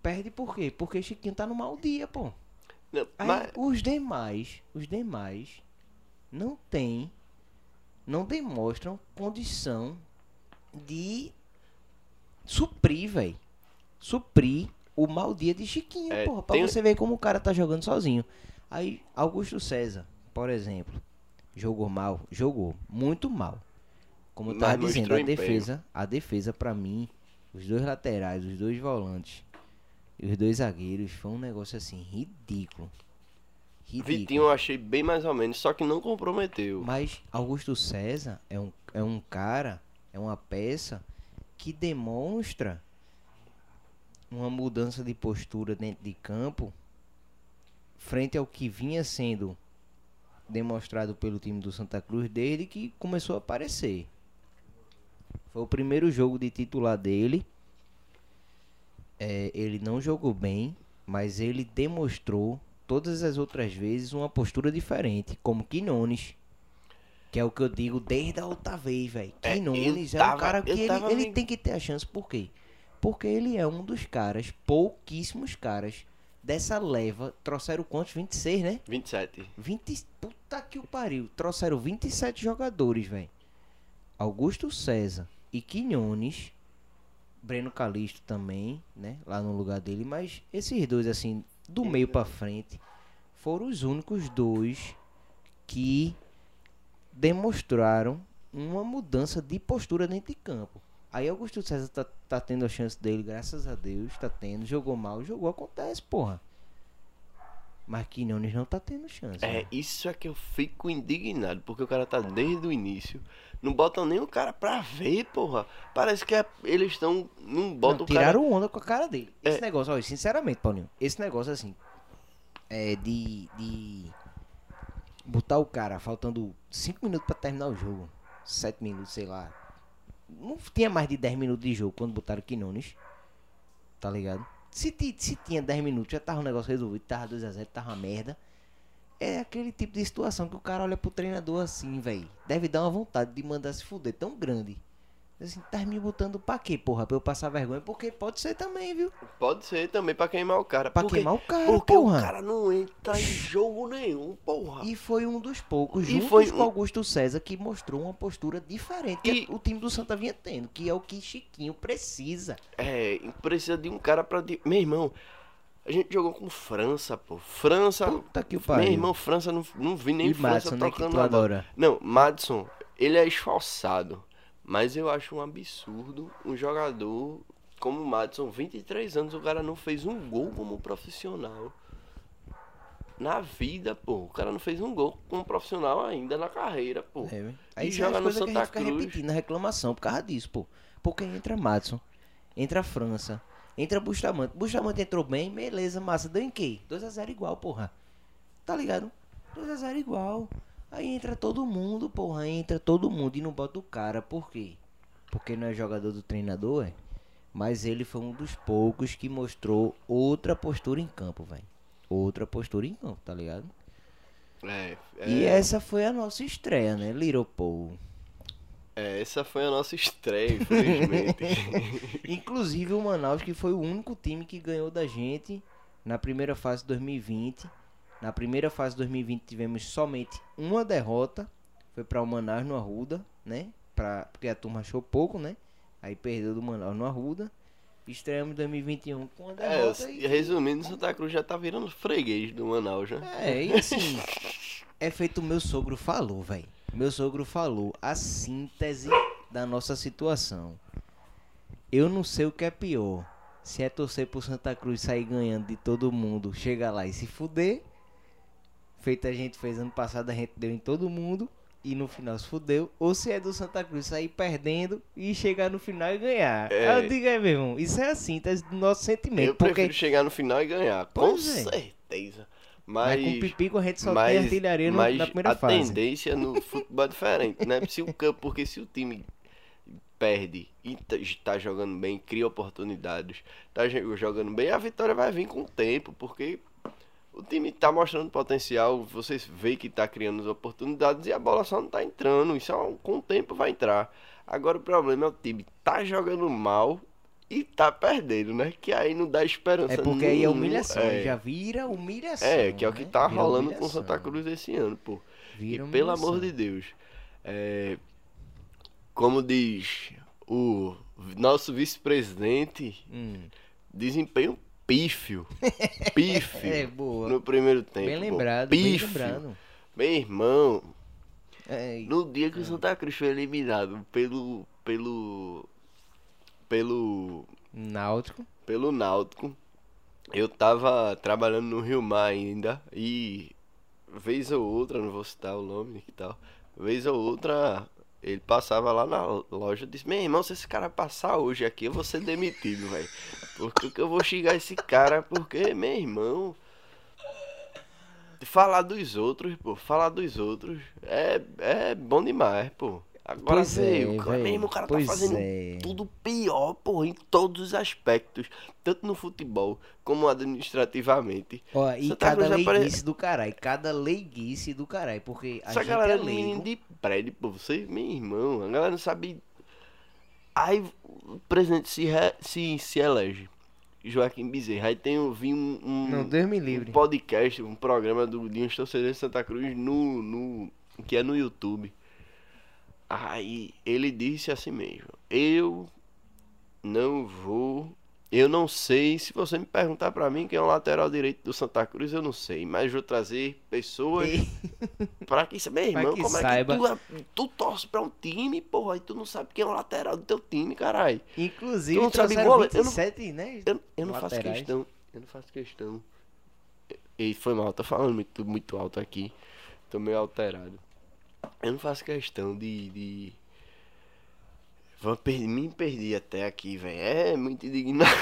[SPEAKER 1] Perde por quê? Porque o Chiquinho tá no mau dia, pô.
[SPEAKER 2] Não,
[SPEAKER 1] Aí,
[SPEAKER 2] mas-
[SPEAKER 1] os demais, os demais não tem, não demonstram condição de suprir, velho. Suprir o mau dia de Chiquinho,
[SPEAKER 2] É,
[SPEAKER 1] porra, pra
[SPEAKER 2] tem-
[SPEAKER 1] você ver como o cara tá jogando sozinho. Aí, Augusto César, por exemplo, jogou mal, jogou muito mal. Como eu tava dizendo, a
[SPEAKER 2] empenho.
[SPEAKER 1] defesa, a defesa para mim, os dois laterais, os dois volantes e os dois zagueiros foi um negócio assim ridículo. Ridículo.
[SPEAKER 2] Vitinho eu achei bem mais ou menos, só que não comprometeu.
[SPEAKER 1] Mas Augusto César é um, é um cara, é uma peça que demonstra uma mudança de postura dentro de campo frente ao que vinha sendo demonstrado pelo time do Santa Cruz desde que começou a aparecer. Foi o primeiro jogo de titular dele. É, ele não jogou bem, mas ele demonstrou todas as outras vezes uma postura diferente, como Quinones. Que é o que eu digo desde a outra vez, velho.
[SPEAKER 2] É,
[SPEAKER 1] Quinones
[SPEAKER 2] eu
[SPEAKER 1] é um cara que ele, ele
[SPEAKER 2] me-
[SPEAKER 1] tem que ter a chance, por quê? Porque ele é um dos caras, pouquíssimos caras, dessa leva. Trouxeram quantos? 26, né?
[SPEAKER 2] 27.
[SPEAKER 1] 20. Puta que o pariu. Trouxeram 27 jogadores, velho. Augusto César e Quinones. Breno Calixto também, né? Lá no lugar dele. Mas esses dois, assim, do meio pra frente, foram os únicos dois que demonstraram uma mudança de postura dentro de campo. Aí Augusto César tá, tá tendo a chance dele, graças a Deus, tá tendo. Jogou mal, jogou, acontece, porra. Mas Quinones não tá tendo chance.
[SPEAKER 2] É,
[SPEAKER 1] né?
[SPEAKER 2] isso é que eu fico indignado, porque o cara tá desde o início. Não botam nem o cara pra ver, porra. Parece que é- eles estão. Não botam
[SPEAKER 1] Não,
[SPEAKER 2] o cara.
[SPEAKER 1] tiraram onda com a cara dele. Esse
[SPEAKER 2] É.
[SPEAKER 1] negócio, olha, sinceramente, Paulinho, esse negócio assim, é de, de botar o cara faltando 5 minutos pra terminar o jogo, 7 minutos, sei lá. Não tinha mais de 10 minutos de jogo quando botaram Quinones. Tá ligado? Se, se tinha 10 minutos, já tava o negócio resolvido, tava 2x0, tava uma merda. É aquele tipo de situação que o cara olha pro treinador assim, velho. Deve dar uma vontade de mandar se fuder tão grande. Assim, tá me botando pra quê, porra? Pra eu passar vergonha? Porque pode ser também, viu?
[SPEAKER 2] Pode ser também pra queimar o cara.
[SPEAKER 1] Pra
[SPEAKER 2] Porque-
[SPEAKER 1] queimar o cara,
[SPEAKER 2] Porque
[SPEAKER 1] porra.
[SPEAKER 2] o cara não entra em jogo nenhum, porra.
[SPEAKER 1] E foi um dos poucos,
[SPEAKER 2] E
[SPEAKER 1] juntos
[SPEAKER 2] foi
[SPEAKER 1] com Augusto César, que mostrou uma postura diferente
[SPEAKER 2] E-
[SPEAKER 1] que o time do Santa vinha tendo, que é o que Chiquinho precisa.
[SPEAKER 2] É, precisa de um cara pra. Meu irmão, a gente jogou com França, pô. França.
[SPEAKER 1] Puta que
[SPEAKER 2] Meu
[SPEAKER 1] pariu.
[SPEAKER 2] irmão, França não, não vi nem
[SPEAKER 1] E
[SPEAKER 2] França
[SPEAKER 1] Madison, né, que
[SPEAKER 2] tocando
[SPEAKER 1] tu adora.
[SPEAKER 2] Não, Madison, ele é esforçado. Mas eu acho um absurdo um jogador como o Madison, 23 anos, o cara não fez um gol como profissional. Na vida, pô. O cara não fez um gol como profissional ainda na carreira, pô.
[SPEAKER 1] É.
[SPEAKER 2] E
[SPEAKER 1] Aí isso é
[SPEAKER 2] joga no
[SPEAKER 1] coisas que a
[SPEAKER 2] Santa
[SPEAKER 1] gente fica
[SPEAKER 2] Cruz.
[SPEAKER 1] repetindo a reclamação por causa disso, pô. Porque entra Madison, entra a França, entra Bustamante. Bustamante entrou bem, beleza, massa. Deu em quê? 2x0 igual, porra. Tá ligado? 2x0 igual. Aí entra todo mundo, porra. Entra todo mundo e não bota o cara. Por quê? Porque não é jogador do treinador, é? Mas ele foi um dos poucos que mostrou outra postura em campo, velho. Outra postura em campo, tá ligado?
[SPEAKER 2] É, é,
[SPEAKER 1] E essa foi a nossa estreia, né? Little Paul.
[SPEAKER 2] é, essa foi a nossa estreia, infelizmente.
[SPEAKER 1] Inclusive o Manaus, que foi o único time que ganhou da gente na primeira fase de 2020. Na primeira fase de 2020 tivemos somente uma derrota. Foi para o Manaus no Arruda, né? Pra, porque a turma achou pouco, né? Aí perdeu do Manaus no Arruda. Estreamos em 2021 com uma
[SPEAKER 2] é,
[SPEAKER 1] derrota. e-
[SPEAKER 2] resumindo, Santa Cruz já tá virando freguês do Manaus, né?
[SPEAKER 1] É, e assim, é feito o meu sogro falou, velho. Meu sogro falou a síntese da nossa situação. Eu não sei o que é pior. Se é torcer pro Santa Cruz sair ganhando de todo mundo, chegar lá e se fuder. Feito a gente fez ano passado, a gente deu em todo mundo e no final se fudeu. Ou se é do Santa Cruz sair perdendo e chegar no final e ganhar.
[SPEAKER 2] É.
[SPEAKER 1] Eu digo aí, meu irmão, isso é a síntese do nosso sentimento.
[SPEAKER 2] Eu
[SPEAKER 1] porque
[SPEAKER 2] prefiro chegar no final e ganhar, com
[SPEAKER 1] é.
[SPEAKER 2] certeza.
[SPEAKER 1] mas
[SPEAKER 2] Mas,
[SPEAKER 1] com o Pipico a gente só
[SPEAKER 2] mas,
[SPEAKER 1] tem artilharia no-
[SPEAKER 2] mas
[SPEAKER 1] na primeira
[SPEAKER 2] a
[SPEAKER 1] fase.
[SPEAKER 2] tendência no futebol é diferente, né? Se o campo, porque se o time perde e tá- tá jogando bem, cria oportunidades, tá jo- jogando bem, a vitória vai vir com o tempo, porque o time tá mostrando potencial, vocês veem que tá criando as oportunidades e a bola só não tá entrando, isso é com o tempo vai entrar. Agora o problema é o time tá jogando mal e tá perdendo, né? Que aí não dá esperança
[SPEAKER 1] É porque aí é humilhação,
[SPEAKER 2] é.
[SPEAKER 1] já vira humilhação.
[SPEAKER 2] É, que é o que
[SPEAKER 1] né?
[SPEAKER 2] tá
[SPEAKER 1] Vira
[SPEAKER 2] rolando com
[SPEAKER 1] humilhação.
[SPEAKER 2] Santa Cruz esse ano, pô.
[SPEAKER 1] Vira
[SPEAKER 2] e pelo
[SPEAKER 1] humilhação.
[SPEAKER 2] amor de Deus, é, como diz o nosso vice-presidente,
[SPEAKER 1] Hum,
[SPEAKER 2] desempenho pífio. Pífio.
[SPEAKER 1] É, boa.
[SPEAKER 2] No primeiro tempo.
[SPEAKER 1] bem
[SPEAKER 2] pô.
[SPEAKER 1] lembrado, bem
[SPEAKER 2] Pífio.
[SPEAKER 1] lembrado.
[SPEAKER 2] Meu irmão,
[SPEAKER 1] É,
[SPEAKER 2] no dia que o Santa Cruz foi eliminado pelo. pelo. pelo.
[SPEAKER 1] Náutico.
[SPEAKER 2] pelo Náutico. Eu tava trabalhando no Rio Mar ainda e vez ou outra, não vou citar o nome e tal, vez ou outra ele passava lá na loja e disse, meu irmão, se esse cara passar hoje aqui, eu vou ser demitido, velho. Por que que eu vou xingar esse cara? Porque, meu irmão, falar dos outros, pô, falar dos outros é, é bom demais, pô. Agora
[SPEAKER 1] Pois é,
[SPEAKER 2] veio, o cara, mesmo, o cara
[SPEAKER 1] Pois
[SPEAKER 2] tá fazendo
[SPEAKER 1] é.
[SPEAKER 2] tudo pior, pô, em todos os aspectos, tanto no futebol como administrativamente.
[SPEAKER 1] Ó, e
[SPEAKER 2] Santa
[SPEAKER 1] cada
[SPEAKER 2] Cruz apare-
[SPEAKER 1] leiguice do caralho. Cada leiguice do caralho. Porque a
[SPEAKER 2] Essa
[SPEAKER 1] gente
[SPEAKER 2] galera
[SPEAKER 1] é
[SPEAKER 2] é
[SPEAKER 1] leigo.
[SPEAKER 2] de prédio, pô, você, meu irmão, a galera não sabe. Aí o presidente se, re- se, se elege, Joaquim Bezerra. Aí tem eu vi um, um,
[SPEAKER 1] Não, Deus me
[SPEAKER 2] um
[SPEAKER 1] livre.
[SPEAKER 2] podcast, um programa do, de uns torcedores de Santa Cruz no, no, que é no YouTube. Aí ele disse assim mesmo: Eu não vou. Eu não sei. Se você me perguntar pra mim quem é o lateral direito do Santa Cruz, eu não sei. Mas vou trazer pessoas pra que meu irmão,
[SPEAKER 1] que
[SPEAKER 2] como
[SPEAKER 1] saiba.
[SPEAKER 2] é que tu, é- tu torce pra um time, porra, e tu não sabe quem é o lateral do teu time, caralho.
[SPEAKER 1] Inclusive,
[SPEAKER 2] Tu não sabe
[SPEAKER 1] trouxeram
[SPEAKER 2] goleiro? Eu não-
[SPEAKER 1] 27, né?
[SPEAKER 2] Eu, eu não faço questão. Eu não faço questão. E foi mal, tô falando muito, muito alto aqui. Tô meio alterado. Eu não faço questão de. de... Vou per... Me perdi até aqui, velho. É muito indignação.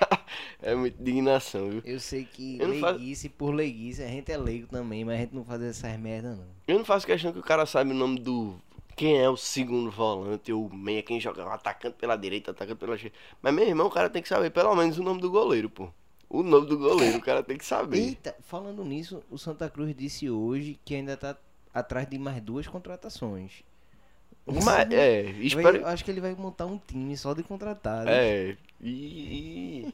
[SPEAKER 2] é muita indignação, viu?
[SPEAKER 1] Eu sei que
[SPEAKER 2] Eu não faço-
[SPEAKER 1] leiguice por leiguice, a gente é leigo também, mas a gente não faz essas merda não.
[SPEAKER 2] Eu não faço questão que o cara saiba o nome do. Quem é o segundo volante ou meia, quem joga atacante pela direita, atacante pela esquerda. Mas meu irmão, o cara tem que saber pelo menos o nome do goleiro, pô. O nome do goleiro, o cara tem que saber.
[SPEAKER 1] Eita, falando nisso, o Santa Cruz disse hoje que ainda tá atrás de mais duas contratações.
[SPEAKER 2] Mas, é, espero.
[SPEAKER 1] Eu acho que ele vai montar um time só de contratados.
[SPEAKER 2] É, e.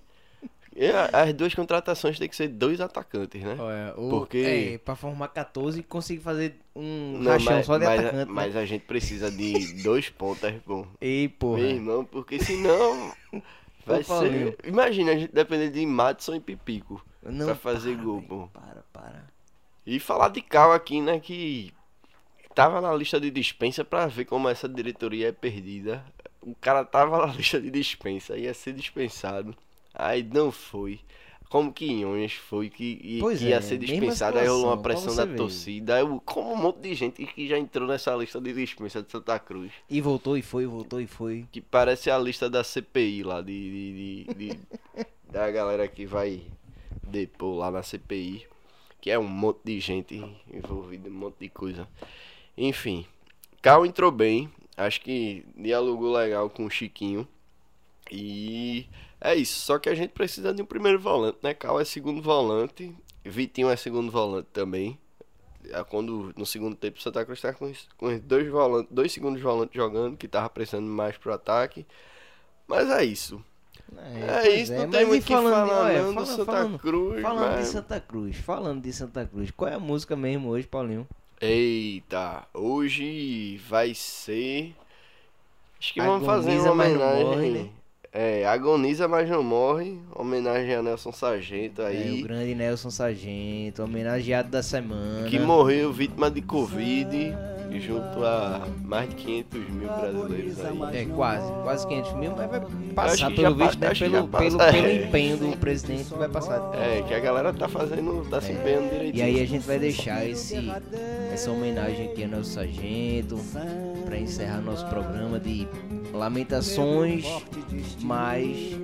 [SPEAKER 2] e a- as duas contratações tem que ser dois atacantes, né?
[SPEAKER 1] Olha, o,
[SPEAKER 2] Porque-
[SPEAKER 1] É, pra formar 14 e conseguir fazer um
[SPEAKER 2] Não,
[SPEAKER 1] rachão
[SPEAKER 2] mas,
[SPEAKER 1] só de
[SPEAKER 2] mas-
[SPEAKER 1] atacante. né?
[SPEAKER 2] mas a gente precisa de dois pontas, pô.
[SPEAKER 1] Ei, porra.
[SPEAKER 2] Meu irmão, porque senão. Vai
[SPEAKER 1] Paulinho.
[SPEAKER 2] ser. Imagina a gente depender de Madison e Pipico
[SPEAKER 1] Não,
[SPEAKER 2] pra fazer
[SPEAKER 1] para,
[SPEAKER 2] gol, pô.
[SPEAKER 1] Para, para.
[SPEAKER 2] E falar de Cal aqui, né? Que tava na lista de dispensa pra ver como essa diretoria é perdida. O cara tava na lista de dispensa, ia ser dispensado. Aí não foi. Como que Inhonhas foi que, que ia
[SPEAKER 1] é,
[SPEAKER 2] ser
[SPEAKER 1] mesma
[SPEAKER 2] dispensado, aí rolou uma pressão da
[SPEAKER 1] ver.
[SPEAKER 2] torcida. O- como um monte de gente que já entrou nessa lista de dispensa de Santa Cruz.
[SPEAKER 1] E voltou e foi, voltou e foi.
[SPEAKER 2] Que parece a lista da CPI lá, de, de- de- de- da galera que vai depor lá na CPI. Que é um monte de gente envolvida, um monte de coisa. Enfim, Cal entrou bem. Acho que dialogou legal com o Chiquinho. E é isso. Só que a gente precisa de um primeiro volante, né? Cal é segundo volante. Vitinho é segundo volante também. É Quando no segundo tempo o Santa Cruz tá com, com dois volantes, dois segundos volantes jogando, que tava precisando mais pro ataque. Mas é isso. É,
[SPEAKER 1] pois
[SPEAKER 2] isso,
[SPEAKER 1] é,
[SPEAKER 2] não tem muito
[SPEAKER 1] falando
[SPEAKER 2] falar
[SPEAKER 1] olha,
[SPEAKER 2] não
[SPEAKER 1] fala-
[SPEAKER 2] Santa
[SPEAKER 1] falando-
[SPEAKER 2] Cruz,
[SPEAKER 1] Falando de Santa Cruz, falando de Santa Cruz, qual é a música mesmo hoje, Paulinho?
[SPEAKER 2] Eita, hoje vai ser. Acho que vamos fazer
[SPEAKER 1] Agoniza,
[SPEAKER 2] uma homenagem.
[SPEAKER 1] morre, né?
[SPEAKER 2] É, agoniza, mas não morre. Homenagem a Nelson Sargento
[SPEAKER 1] É,
[SPEAKER 2] aí.
[SPEAKER 1] o grande Nelson Sargento, homenageado da semana.
[SPEAKER 2] que morreu vítima de Covid, junto a mais de 500 mil brasileiros aí.
[SPEAKER 1] É, quase, quase 500 mil, mas vai passar pelo visto, né? Pelo,
[SPEAKER 2] passa,
[SPEAKER 1] pelo,
[SPEAKER 2] é.
[SPEAKER 1] pelo empenho do presidente, vai passar.
[SPEAKER 2] É, que a galera tá fazendo, tá se empenhando direitinho.
[SPEAKER 1] E aí a gente vai deixar esse, essa homenagem aqui a Nelson Sargento para encerrar nosso programa de lamentações, mas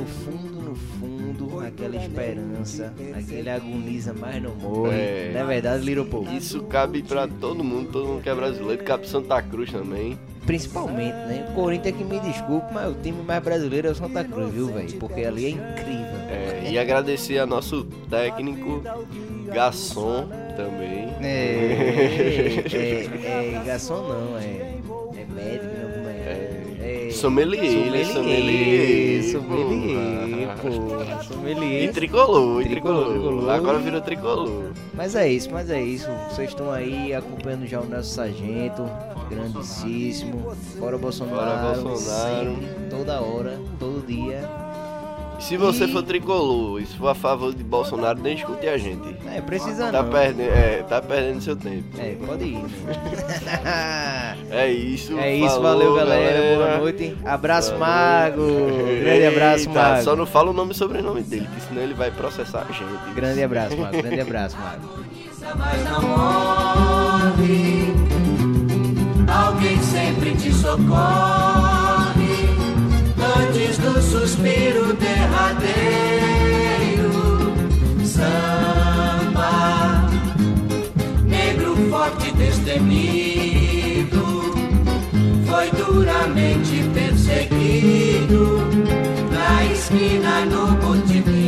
[SPEAKER 1] no fundo, no fundo, aquela esperança, aquele agoniza, mas não morre.
[SPEAKER 2] É.
[SPEAKER 1] Não é verdade, Little Paul?
[SPEAKER 2] Isso cabe pra todo mundo, todo mundo que é brasileiro, cabe pro Santa Cruz também.
[SPEAKER 1] Principalmente, né? O Corinthians que me desculpe, mas o time mais brasileiro é o Santa Cruz, viu, velho? Porque ali é incrível.
[SPEAKER 2] É, e agradecer a nosso técnico, Garçom também.
[SPEAKER 1] É, é, é, garçom não, é,
[SPEAKER 2] Sommelier, né?
[SPEAKER 1] sommelier,
[SPEAKER 2] Sommelier,
[SPEAKER 1] sommelier,
[SPEAKER 2] porra.
[SPEAKER 1] pô, sommelier.
[SPEAKER 2] E tricolor, e
[SPEAKER 1] Tricolor,
[SPEAKER 2] tricolor.
[SPEAKER 1] tricolor.
[SPEAKER 2] Agora virou tricolor.
[SPEAKER 1] Mas é isso, mas é isso. Vocês estão aí acompanhando já o Nelson Sargento, grandíssimo. Fora Bolsonaro,
[SPEAKER 2] Fora Bolsonaro.
[SPEAKER 1] sempre, toda hora, todo dia.
[SPEAKER 2] E se você
[SPEAKER 1] E-
[SPEAKER 2] for tricolor e se for a favor de Bolsonaro, nem escute a gente.
[SPEAKER 1] É, precisa
[SPEAKER 2] Tá
[SPEAKER 1] não.
[SPEAKER 2] perdendo, é, tá perdendo seu tempo.
[SPEAKER 1] É, pode ir. né?
[SPEAKER 2] É isso.
[SPEAKER 1] É isso,
[SPEAKER 2] falou,
[SPEAKER 1] valeu galera. Boa noite. Abraço,
[SPEAKER 2] Valeu.
[SPEAKER 1] Mago. Grande abraço,
[SPEAKER 2] Eita,
[SPEAKER 1] Mago.
[SPEAKER 2] Só não fala o nome e sobrenome dele, que senão ele vai processar a gente.
[SPEAKER 1] Grande abraço, Mago. Grande abraço, Mago.
[SPEAKER 4] Alguém sempre te socorre antes do suspiro derradeiro. Samba, negro forte destemido, foi duramente perseguido na esquina no botiquim.